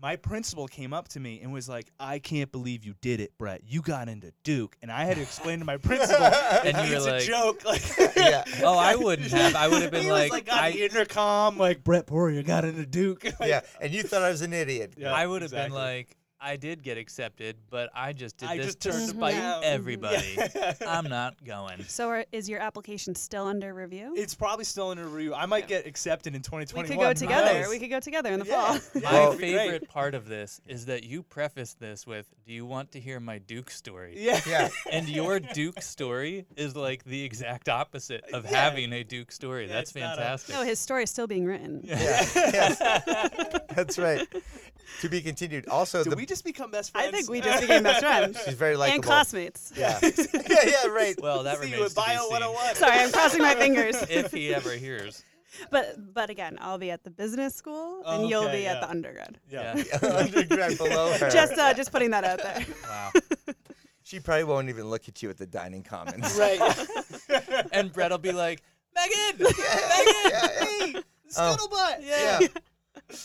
My principal came up to me and was like, I can't believe you did it, Brett. You got into Duke. And I had to explain to my principal, And and you were like- a joke. Like, Yeah. Oh, I wouldn't have. I would have been he was like, like on I, the intercom, like, Brett Poirier got into Duke. Like, yeah. And you thought I was an idiot. Yeah. I would have exactly. been like, I did get accepted, but I just did I this just to turned spite down. everybody. Yeah. I'm not going. So, are, is your application still under review? It's probably still in review. I might get accepted in we 2021. could go together. knows? We could go together in the Yeah. fall. Yeah, My it'd be great. favorite part of this is that you preface this with, "Do you want to hear my Duke story?" Yeah. Yeah. And your Duke story is like the exact opposite of Yeah. having a Duke story. Yeah, That's it's not a- fantastic. no, his story is still being written. Yeah. yes. That's right. To be continued. Also, Did the, we just become best friends? I think we just became best friends she's very likable. and classmates. Yeah. yeah. Yeah. Right. well, that See you remains at to be Bio seen. 101. Sorry, I'm crossing my fingers. If he ever hears. But but again, I'll be at the business school and you'll Okay, be yeah. at the undergrad. Yeah. Yeah. Undergrad below her. Just uh, just putting that out there. Wow. she probably won't even look at you at the dining commons. Right. And Brett will be like, Megan, Megan, hey, Oh. Scuttlebutt. yeah.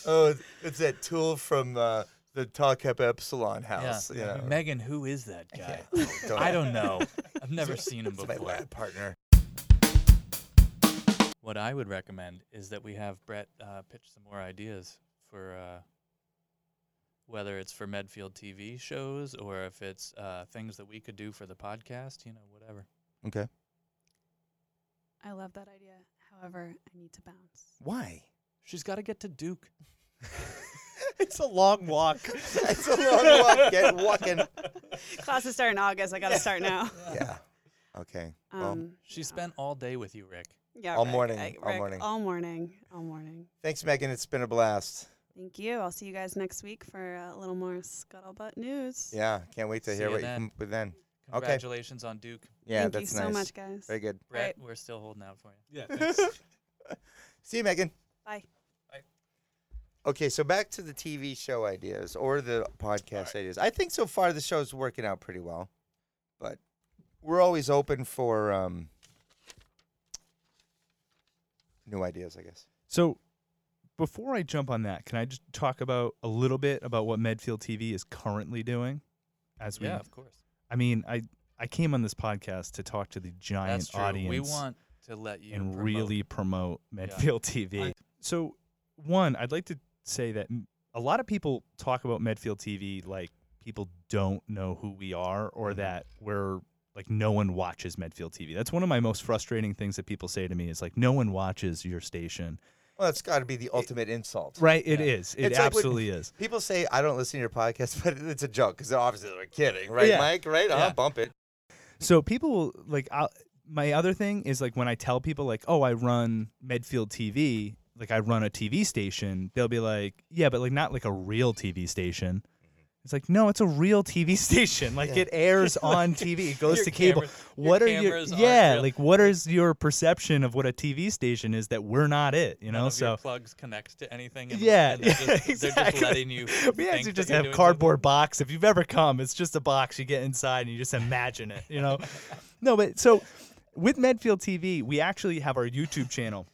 Oh, it's that tool from uh, the Tau Kappa Epsilon Yeah. house. You know. Megan, who is that guy? Yeah. I don't know. I've never seen him It's my before. lab partner. What I would recommend is that we have Brett uh, pitch some more ideas for uh, whether it's for Medfield TV shows or if it's uh, things that we could do for the podcast, you know, whatever. Okay. I love that idea. However, I need to bounce. Why? She's got to get to Duke. It's a long walk. it's a long walk. Get walking. Classes start in August. I got to start now. Yeah. Okay. Well, Um, She yeah. spent all day with you, Rick. yeah, all Rick, morning, I- all Rick, morning. all morning, all morning. thanks, Megan. It's been a blast. Thank you. I'll see you guys next week for a little more scuttlebutt news. Yeah. Can't wait to See hear you what then. you come up with then. Okay. Congratulations on Duke. Yeah, Thank that's you so nice. much, guys. Very good. Brett, Right. we're still holding out for you. Yeah. thanks. See you, Megan. Bye. Okay, so back to the TV show ideas or the podcast ideas. I think so far the show's working out pretty well, but we're always open for um, new ideas, I guess. So, before I jump on that, can I just talk about a little bit about what Medfield TV is currently doing? As we, Yeah, of course. I mean, I I came on this podcast to talk to the giant That's true. audience We want to let you and promote- really promote Medfield TV. I- so, one, I'd like to say that a lot of people talk about Medfield TV like people don't know who we are or Mhm. that we're like no one watches Medfield TV. That's one of my most frustrating things that people say to me is like no one watches your station. Well, that's got to be the ultimate insult. Right, it Yeah. is. It It's like absolutely is. People say I don't listen to your podcast, but it's a joke because obviously they're kidding, right, Yeah. Mike? Right? Yeah. I'll bump it. So people will like i my other thing is like when I tell people like, "Oh, I run Medfield TV," like I run a TV station, they'll be like, "Yeah, but like not like a real TV station." It's like, "No, it's a real TV station. Like Yeah. it airs on TV. It goes Your to cable." cameras- what are your Yeah, like what is your perception of what a TV station is that we're not it, you know? so your plugs connect to anything. And, yeah, and they're, yeah, just, they're exactly. just letting you. we actually just have cardboard box. If you've ever come, it's just a box. You get inside and you just imagine it. You know, no, but so with Medfield TV, we actually have our YouTube channel.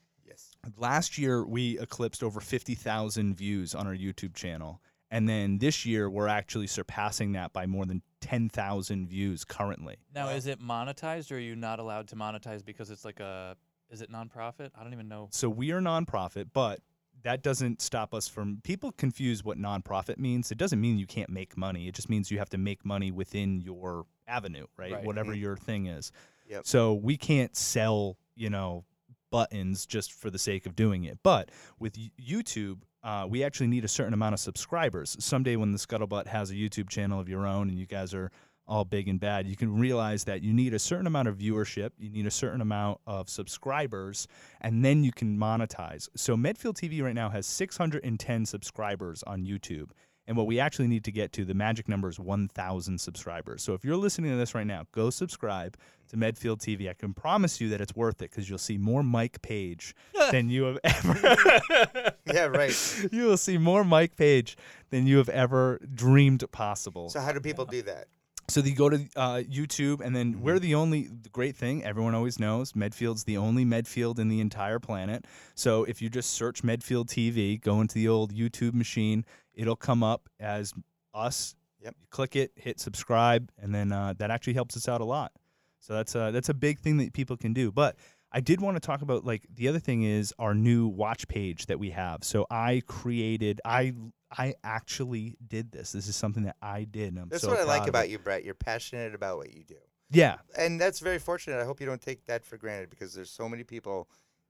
Yes. Last year, we eclipsed over fifty thousand views on our YouTube channel, and then this year, we're actually surpassing that by more than ten thousand views currently. Now, is it monetized, or are you not allowed to monetize because it's like a? Is it nonprofit? I don't even know. So we are nonprofit, but that doesn't stop us from people confuse what nonprofit means. It doesn't mean you can't make money. It just means you have to make money within your avenue, right? Right. Whatever Mhm. your thing is. Yep. So we can't sell, you know, buttons just for the sake of doing it. But with YouTube, uh, we actually need a certain amount of subscribers. Someday when the Scuttlebutt has a YouTube channel of your own and you guys are all big and bad, you can realize that you need a certain amount of viewership, you need a certain amount of subscribers, and then you can monetize. So Medfield TV right now has 610 subscribers on YouTube. And what we actually need to get to, the magic number is 1,000 subscribers. So if you're listening to this right now, go subscribe to Medfield TV. I can promise you that it's worth it because you'll see more Mike Page than you have ever. Yeah, right. you will see more Mike Page than you have ever dreamed possible. So how do people do that? So you go to uh, YouTube, and then Mm-hmm. we're the only the great thing everyone always knows. Medfield's the only Medfield in the entire planet. So if you just search Medfield TV, go into the old YouTube machine, it'll come up as us. Yep. You click it, hit subscribe, and then uh, that actually helps us out a lot. So that's a that's a big thing that people can do. But I did want to talk about like the other thing is our new watch page that we have. So I created I I actually did this. This is something that I did. And I'm That's so what I like it. about you, Brett. You're passionate about what you do. Yeah. And that's very fortunate. I hope you don't take that for granted because there's so many people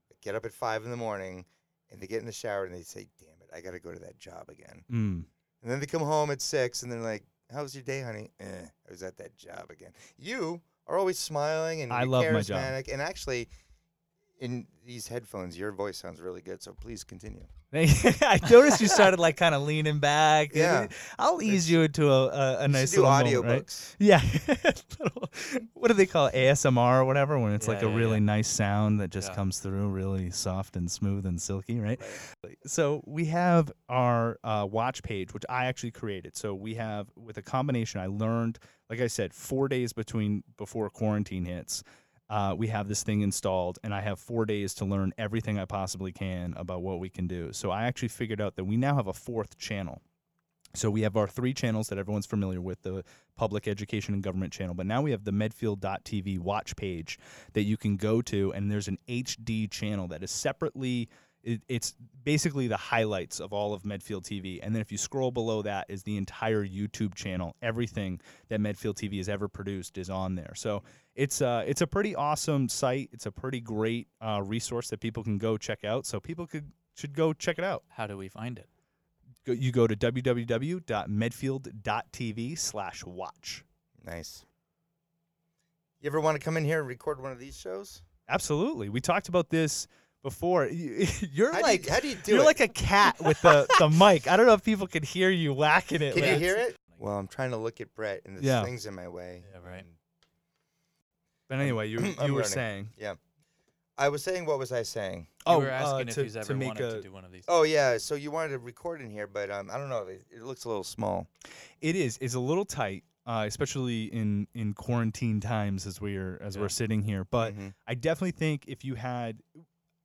that get up at five in the morning and they get in the shower and they say, damn it, I got to go to that job again. Mm. And then they come home at six and they're like, how was your day, honey? Eh, I was at that job again. You are always smiling and I love my job. And actually, in these headphones, your voice sounds really good. So please continue. I noticed you started like kind of leaning back. Yeah. I'll ease you into a, a, a You nice should do little moment, right? audiobooks. Yeah. Little- what do they call it? ASMR or whatever when it's like Yeah, a really yeah. nice sound that just Yeah. comes through really soft and smooth and silky, right? So we have our uh, watch page, which I actually created. So we have with a combination. I learned, like I said, four days between before quarantine hits. Uh, we have this thing installed, and I have four days to learn everything I possibly can about what we can do. So I actually figured out that we now have a fourth channel. So we have our three channels that everyone's familiar with the public education and government channel, but now we have the Medfield.tv watch page that you can go to, and there's an HD channel that is separately. It, it's basically the highlights of all of Medfield TV, and then if you scroll below that is the entire YouTube channel. Everything that Medfield TV has ever produced is on there. So it's uh, it's a pretty awesome site. It's a pretty great uh, resource that people can go check out. So people could should go check it out How do we find it? go, you go to www.medfield.tv slash watch. Nice. You ever want to come in here and record one of these shows? Absolutely. We talked about this before. You- You're How like do you, how do you do you're it? like a cat with the, the mic. I don't know if people can hear you whacking it. Can you hear it? Well, I'm trying to look at Brett, and this Yeah. thing's in my way. Yeah, right. But anyway, you you were learning. saying. Yeah. I was saying, what was I saying? You oh, were asking uh, if to, he's ever make wanted a, to do one of these. Oh yeah, so you wanted to record in here, but um, I don't know. It, it looks a little small. It is. It's a little tight, uh, especially in in quarantine times as we're as Yeah. we're sitting here. But Mhm. I definitely think if you had,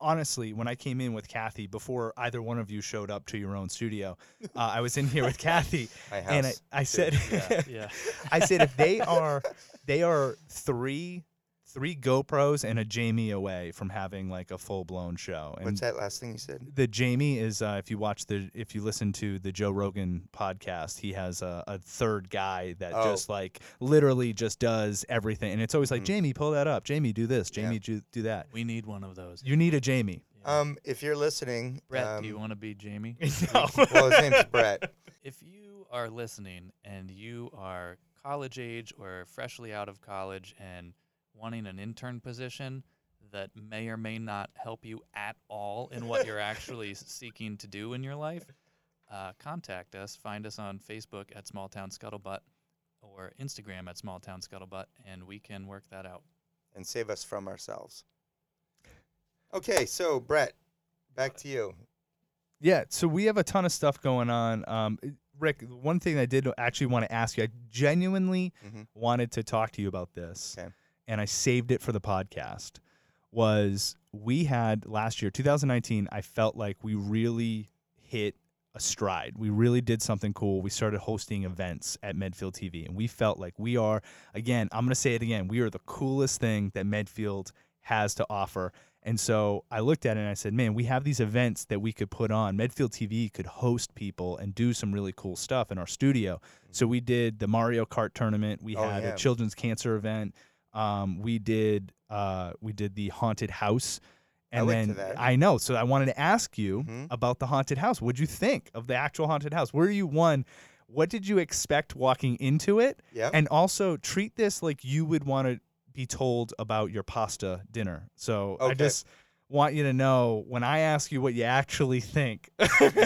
honestly, when I came in with Kathy before either one of you showed up to your own studio, uh, I was in here with Kathy, and I, I said, Yeah, yeah. I said if they are they are three three GoPros and a Jamie away from having like a full blown show. And What's that last thing you said? the Jamie is uh, if you watch the if you listen to the Joe Rogan podcast, he has a, a third guy that Oh. just like literally just does everything, and it's always like Mhm. Jamie, pull that up, Jamie, do this, Yeah. Jamie, do, do that. We need one of those. You need a Jamie. Yeah. Um, if you're listening, Brett, um, do you want to be Jamie? no. well, his name's Brett. if you are listening and you are college age or freshly out of college and wanting an intern position that may or may not help you at all in what you're actually seeking to do in your life, uh, contact us. Find us on Facebook at Small Town Scuttlebutt or Instagram at Small Town Scuttlebutt, and we can work that out. and save us from ourselves. Okay, so Brett, back to you. Yeah, so we have a ton of stuff going on. Um, Rick, one thing I did actually want to ask you, I genuinely Mhm. wanted to talk to you about this, Okay. And I saved it for the podcast. Was we had last year, 2019, I felt like we really hit a stride. We really did something cool. We started hosting events at Medfield TV, and we felt like we are, again, I'm going to say it again, we are the coolest thing that Medfield has to offer. And so I looked at it and I said, man, we have these events that we could put on. Medfield TV could host people and do some really cool stuff in our studio. So we did the Mario Kart tournament. We Oh, had yeah. a children's cancer event. Um, we did uh, we did the haunted house. I And to then. I know. So I wanted to ask you Mhm. about the haunted house. What'd you think of the actual haunted house? Where you one? What did you expect walking into it? Yep. And also treat this like you would want to be told about your pasta dinner. So I just want you to know when I ask you what you actually think.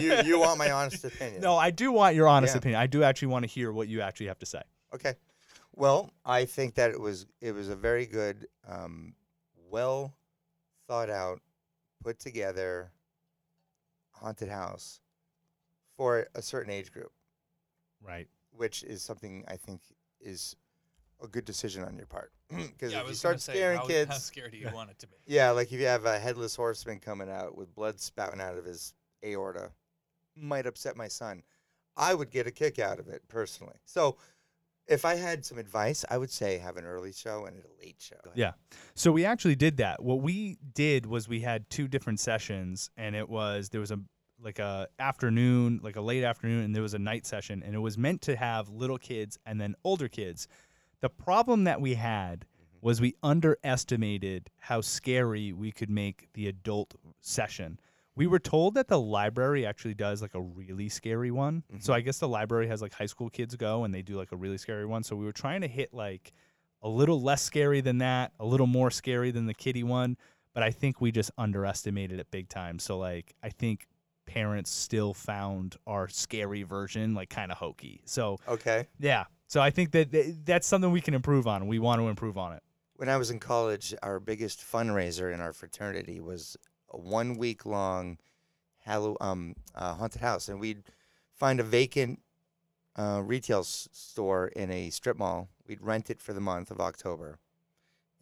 you you want my honest opinion? no, I do want your honest Yeah. opinion. I do actually want to hear what you actually have to say. Okay. Well, I think that it was it was a very good, um, well thought out, put together haunted house for a certain age group, Right. which is something I think is a good decision on your part. Because Yeah, if you start gonna say, scaring how, kids, how scared do you want it to be? yeah, like if you have a headless horseman coming out with blood spouting out of his aorta, might upset my son. I would get a kick out of it personally. So, if I had some advice, I would say have an early show and a late show. Yeah. So we actually did that. What we did was we had two different sessions and it was there was a like a afternoon, like a late afternoon and there was a night session and it was meant to have little kids and then older kids. The problem that we had mm-hmm. was we underestimated how scary we could make the adult session. We were told that the library actually does like a really scary one. So I mm-hmm. guess the library has like high school kids go and they do like a really scary one. So we were trying to hit like a little less scary than that, a little more scary than the kitty one, but I think we just underestimated it big time. So like I think parents still found our scary version like kind of hokey. So Okay. yeah. So I think that th- that's something we can improve on. We want to improve on it. When I was in college, our biggest fundraiser in our fraternity was a one week long Hallow um, uh, haunted house, and we'd find a vacant uh, retail s- store in a strip mall. We'd rent it for the month of October,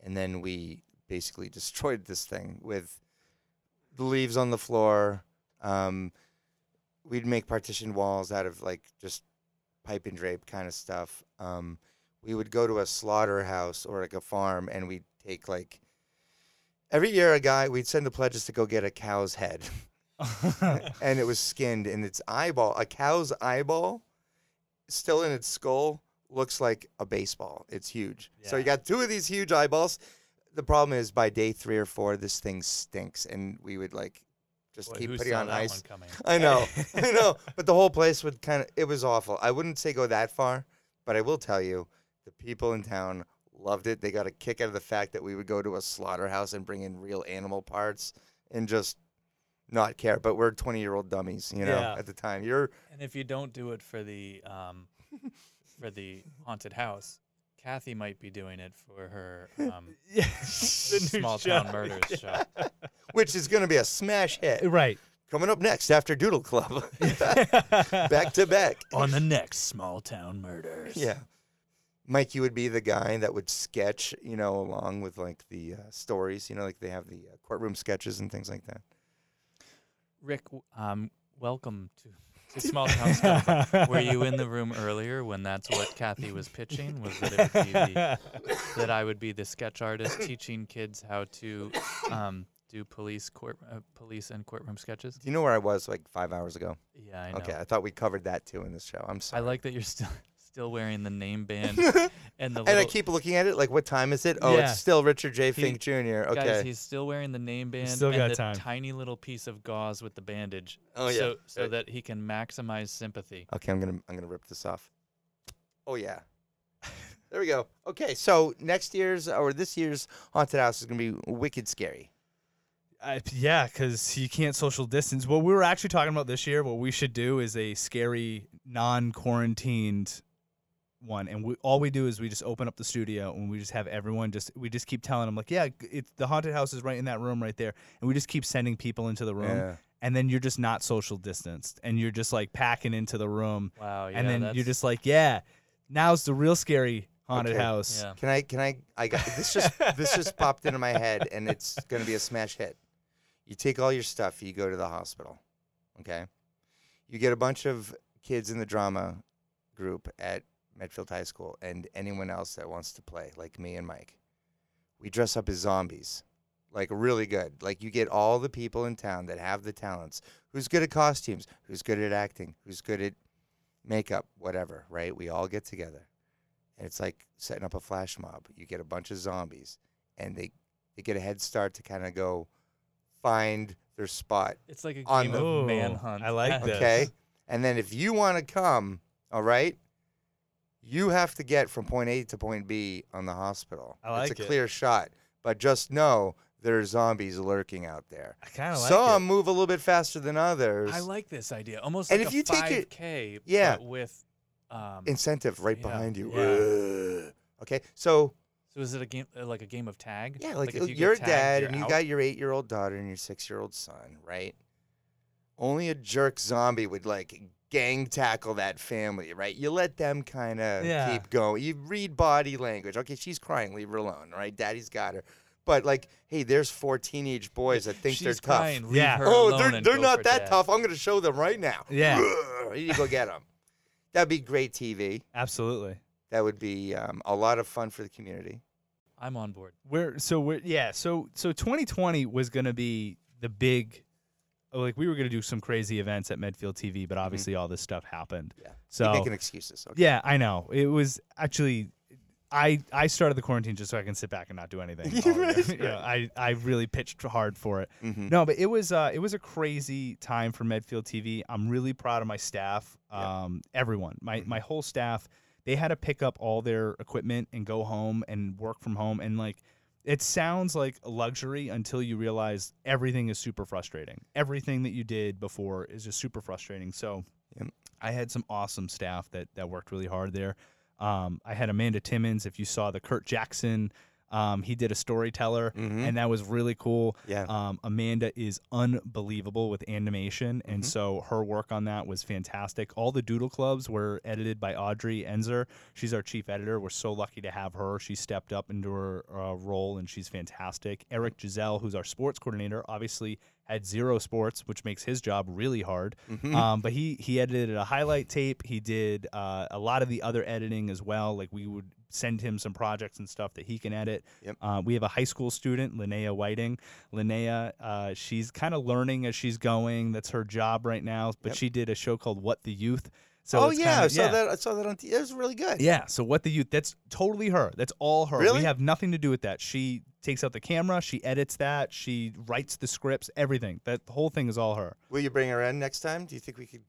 and then we basically destroyed this thing with the leaves on the floor. Um, we'd make partition walls out of like just pipe and drape kind of stuff. Um, we would go to a slaughterhouse or like a farm, and we'd take like every year a guy we'd send the pledges to go get a cow's head, and it was skinned, and its eyeball, a cow's eyeball, still in its skull, looks like a baseball. It's huge. So you got two of these huge eyeballs. The problem is by day three or four, this thing stinks, and we would like just Boy, keep who putting saw on that ice. one coming? I know, I know. But the whole place would kind of, it was awful. I wouldn't say go that far, but I will tell you, the people in town loved it. They got a kick out of the fact that we would go to a slaughterhouse and bring in real animal parts and just not care. But we're 20 year old dummies, you know, Yeah. at the time. You're, And if you don't do it for the um, for the haunted house, Kathy might be doing it for her um, yeah. small town murders show. which is going to be a smash hit. Right. Coming up next after Doodle Club. back to back. On the next small town murders. Yeah. Mike, you would be the guy that would sketch, you know, along with like the uh, stories, you know, like they have the uh, courtroom sketches and things like that. Rick, w- um, welcome to, to Small Town Stuff. Were you in the room earlier when that's what Kathy was pitching? Was that it would be the, that I would be the sketch artist teaching kids how to um, do police court uh, police and courtroom sketches? Do you know where I was like five hours ago? Yeah, I know. Okay, I thought we covered that too in this show. I'm sorry. I like that you're still still wearing the name band and the and I little, keep looking at it like, what time is it? Oh, Yeah. it's still Richard J. He- Fink Jr. Okay. Guys, he's still wearing the name band still and got the time. tiny little piece of gauze with the bandage. Oh, yeah. So so Right. that he can maximize sympathy. okay, I'm gonna I'm gonna rip this off. Oh yeah. There we go. Okay, so next year's or this year's haunted house is gonna be wicked scary. I, yeah, because you can't social distance. What we were actually talking about this year, what we should do is a scary, non-quarantined one, and we, all we do is we just open up the studio and we just have everyone just we just keep telling them like, yeah, it's the haunted house is right in that room right there, and we just keep sending people into the room, Yeah. and then you're just not social distanced, and you're just like packing into the room, Wow. Yeah. and then that's, you're just like, yeah, now's the real scary haunted Okay. house. Yeah. Can I? Can I? I got this. Just this just popped into my head, and it's gonna be a smash hit. You take all your stuff. You go to the hospital. Okay. You get a bunch of kids in the drama group at Medfield High School, and anyone else that wants to play, like me and Mike. We dress up as zombies, like really good. Like you get all the people in town that have the talents. Who's good at costumes? Who's good at acting? Who's good at makeup? Whatever. Right? We all get together and it's like setting up a flash mob. You get a bunch of zombies, and they they get a head start to kind of go find their spot. It's like a On game the- of Ooh, manhunt. I like this. Okay, and then if you want to come, all right, you have to get from point A to point B on the hospital. I like it's a it. clear shot, but just know there are zombies lurking out there. I kind of like Some it. move a little bit faster than others. I like this idea. Almost And like if a you take it- 5K, Yeah. but with um. incentive right Yeah, behind you. yeah. Okay, so so is it a game uh, like a game of tag? Yeah, like, if uh, you you're a dad you're and you out? got your eight year old daughter and your six year old son, right? Only a jerk zombie would like gang tackle that family, right? You let them kind of Yeah. keep going. You read body language. Okay, she's crying, leave her alone, right? Daddy's got her. But like, hey, there's four teenage boys that think they're She's tough. crying, leave Yeah. her Oh, alone they're they're not that dad. tough. I'm gonna show them right now. Yeah. you go get them. That'd be great TV. Absolutely. That would be um, a lot of fun for the community. I'm on board. We're so we're yeah, so so 2020 was gonna be the big like we were gonna do some crazy events at Medfield TV, but obviously all this stuff happened. Yeah. So Keep making excuses. Okay. yeah, I know. It was actually I I started the quarantine just so I can sit back and not do anything. all year. Right, You know, I I really pitched hard for it. Mhm. No, but it was uh it was a crazy time for Medfield TV. I'm really proud of my staff. Yeah. Um everyone. My Mhm. my whole staff, they had to pick up all their equipment and go home and work from home and like it sounds like luxury until you realize everything is super frustrating. Everything that you did before is just super frustrating. So Yep. I had some awesome staff that that worked really hard there. Um, I had Amanda Timmons. If you saw the Kurt Jackson, um, he did a storyteller, Mhm. and that was really cool. Yeah. Um, Amanda is unbelievable with animation, and Mhm. so her work on that was fantastic. All the Doodle Clubs were edited by Audrey Enzer. She's our chief editor. We're so lucky to have her. She stepped up into her uh, role, and she's fantastic. Eric Giselle, who's our sports coordinator, obviously had zero sports, which makes his job really hard. Mhm. Um, but he he edited a highlight tape. He did uh, a lot of the other editing as well. Like we would send him some projects and stuff that he can edit. Yep. Uh, we have a high school student, Linnea Whiting. Linnea, uh, she's kind of learning as she's going. That's her job right now. But Yep. she did a show called What the Youth. So oh yeah, I kinda- saw yeah. that. I saw that on. T- it was really good. Yeah, so what the youth that's totally her. That's all her. Really? We have nothing to do with that. She takes out the camera, she edits that, she writes the scripts, everything. That the whole thing is all her. Will you bring her in next time? Do you think we could?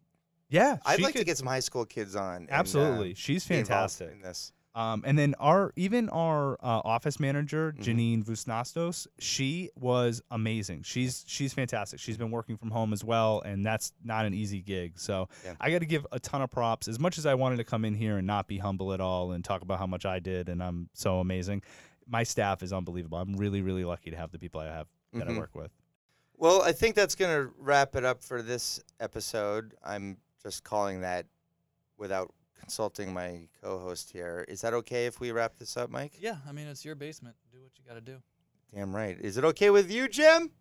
Yeah, I'd like to get some high school kids on. and, uh, Absolutely. She's fantastic. in this. Um, and then our even our uh, office manager Mhm. Janine Vusnastos, she was amazing. She's she's fantastic. She's been working from home as well, and that's not an easy gig. So Yeah. I got to give a ton of props. As much as I wanted to come in here and not be humble at all and talk about how much I did and I'm so amazing, my staff is unbelievable. I'm really really lucky to have the people I have that Mhm. I work with. Well, I think that's gonna wrap it up for this episode. I'm just calling that without consulting my co-host here. Is that okay if we wrap this up, Mike? Yeah, I mean it's your basement. Do what you got to do. Damn right. Is it okay with you, Jim?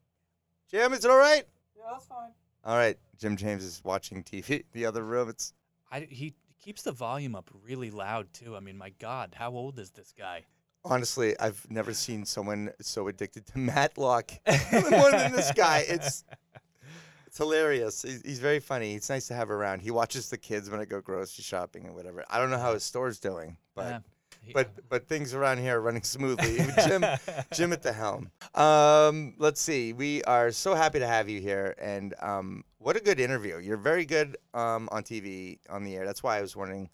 Jim, is it all right? Yeah, that's fine. All right. Jim James is watching TV. The other room. It's I he keeps the volume up really loud too. I mean, my God, how old is this guy? honestly, I've never seen someone so addicted to Matlock more than this guy. It's it's hilarious. He's, he's very funny. It's nice to have around. He watches the kids when I go grocery shopping and whatever. I don't know how his store's doing, but Yeah, but but things around here are running smoothly. Jim Jim at the helm. Um, let's see. We are so happy to have you here, and um, what a good interview. You're very good um, on TV on the air. That's why I was wondering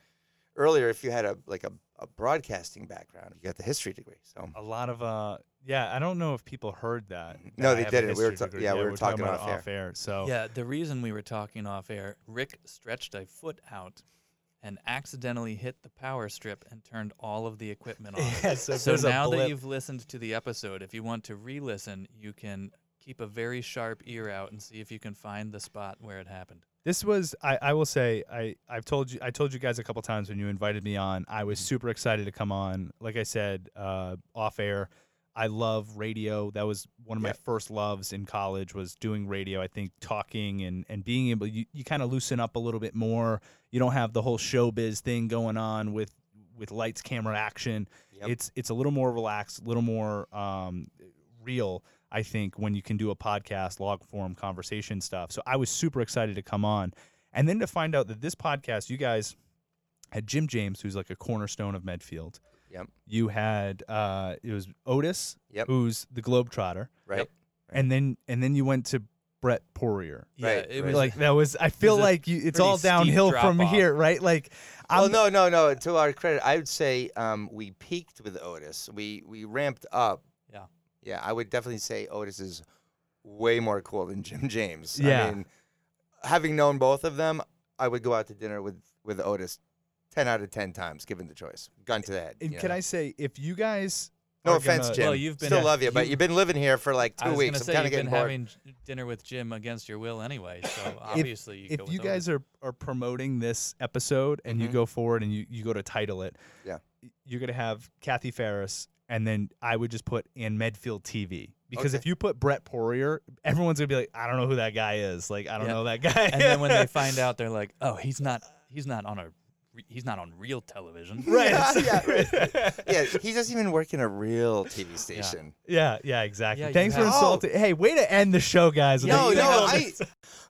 earlier if you had a like a, a broadcasting background. You got the history degree, so a lot of uh yeah i don't know if people heard that, No, that I they didn't. We were history ta- degree. yeah, we were we're talking about off it air. air so Yeah, the reason we were talking off air, Rick stretched a foot out and accidentally hit the power strip and turned all of the equipment off. Yeah, so so now that you've listened to the episode, if you want to re-listen, you can keep a very sharp ear out and see if you can find the spot where it happened. This was I, I will say I I've told you I told you guys a couple times when you invited me on I was super excited to come on. Like I said uh, off air I love radio. That was one of my first loves in college was doing radio. I think talking and and being able you, you kind of loosen up a little bit more. You don't have the whole showbiz thing going on with with lights camera action. Yep. it's it's a little more relaxed a little more um, real I think when you can do a podcast log form conversation stuff. So I was super excited to come on. And then to find out that this podcast, you guys had Jim James, who's like a cornerstone of Medfield. Yep. You had uh it was Otis, Yep. who's the Globetrotter. right. And then and then you went to Brett Poirier. Yeah, Right, it was Like that was I feel a like you, it's all downhill from drop-off. here, right? Like Well, I'm no, no, no. To our credit, I would say um, we peaked with Otis. We we ramped up. Yeah. Yeah, I would definitely say Otis is way more cool than Jim James. Yeah. I mean, having known both of them, I would go out to dinner with with Otis, ten out of ten times, given the choice. Gun to the head. and can know? I say if you guys No offense, gonna- Jim. Well, you've been- Still Yeah, love you, but you- you've been living here for like I two was weeks. gonna I'm say kind you've of been getting bored. having dinner with Jim against your will anyway, so obviously you if you guys are, are promoting this episode and you Mhm. go forward and you, you go to title it, Yeah. you're gonna have Kathy Ferris, and then I would just put in Medfield TV because Okay. if you put Brett Poirier, everyone's gonna be like, I don't know who that guy is. Like I don't Yeah. know that guy. and then when they find out, they're like, "Oh, he's not. He's not on a. He's not on real television." right, Yeah, yeah, yeah, he doesn't even work in a real TV station. yeah, yeah, exactly. Yeah, Thanks for have- insulting. Hey, way to end the show, guys. No, no, I.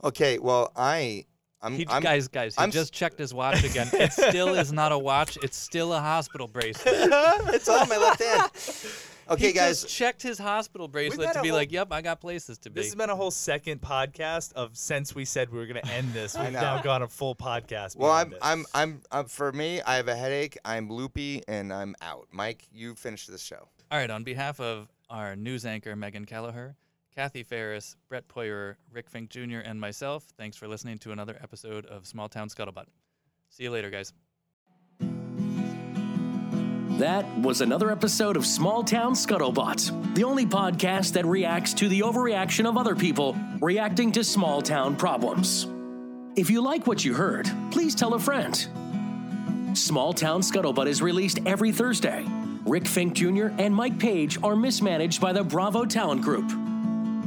Okay, well, I. I'm, He, I'm guys, guys, he I'm s- just checked his watch again. It still is not a watch. It's still a hospital bracelet. it's on my left hand. Okay, he guys. just checked his hospital bracelet to be whole- like, "Yep, I got places to be." This has been a whole second podcast of since we said we were going to end this. We've know. now gone a full podcast. Well, I'm. I'm, I'm, I'm, for me, I have a headache. I'm loopy and I'm out. Mike, you finish the show. All right, on behalf of our news anchor Megan Kelleher, Kathy Ferris, Brett Poirier, Rick Fink Jr., and myself, thanks for listening to another episode of Small Town Scuttlebutt. See you later, guys. That was another episode of Small Town Scuttlebutt, the only podcast that reacts to the overreaction of other people reacting to small town problems. If you like what you heard, please tell a friend. Small Town Scuttlebutt is released every Thursday. Rick Fink Jr. and Mike Page are mismanaged by the Bravo Talent Group.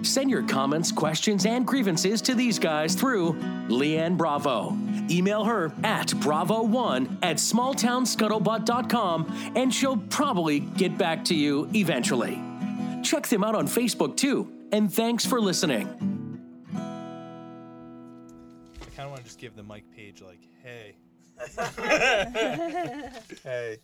Send your comments, questions, and grievances to these guys through Leanne Bravo. Email her at bravo1 at smalltownscuttlebutt.com and she'll probably get back to you eventually. Check them out on Facebook too, and thanks for listening. I kind of want to just give the Mike Page like, hey, hey.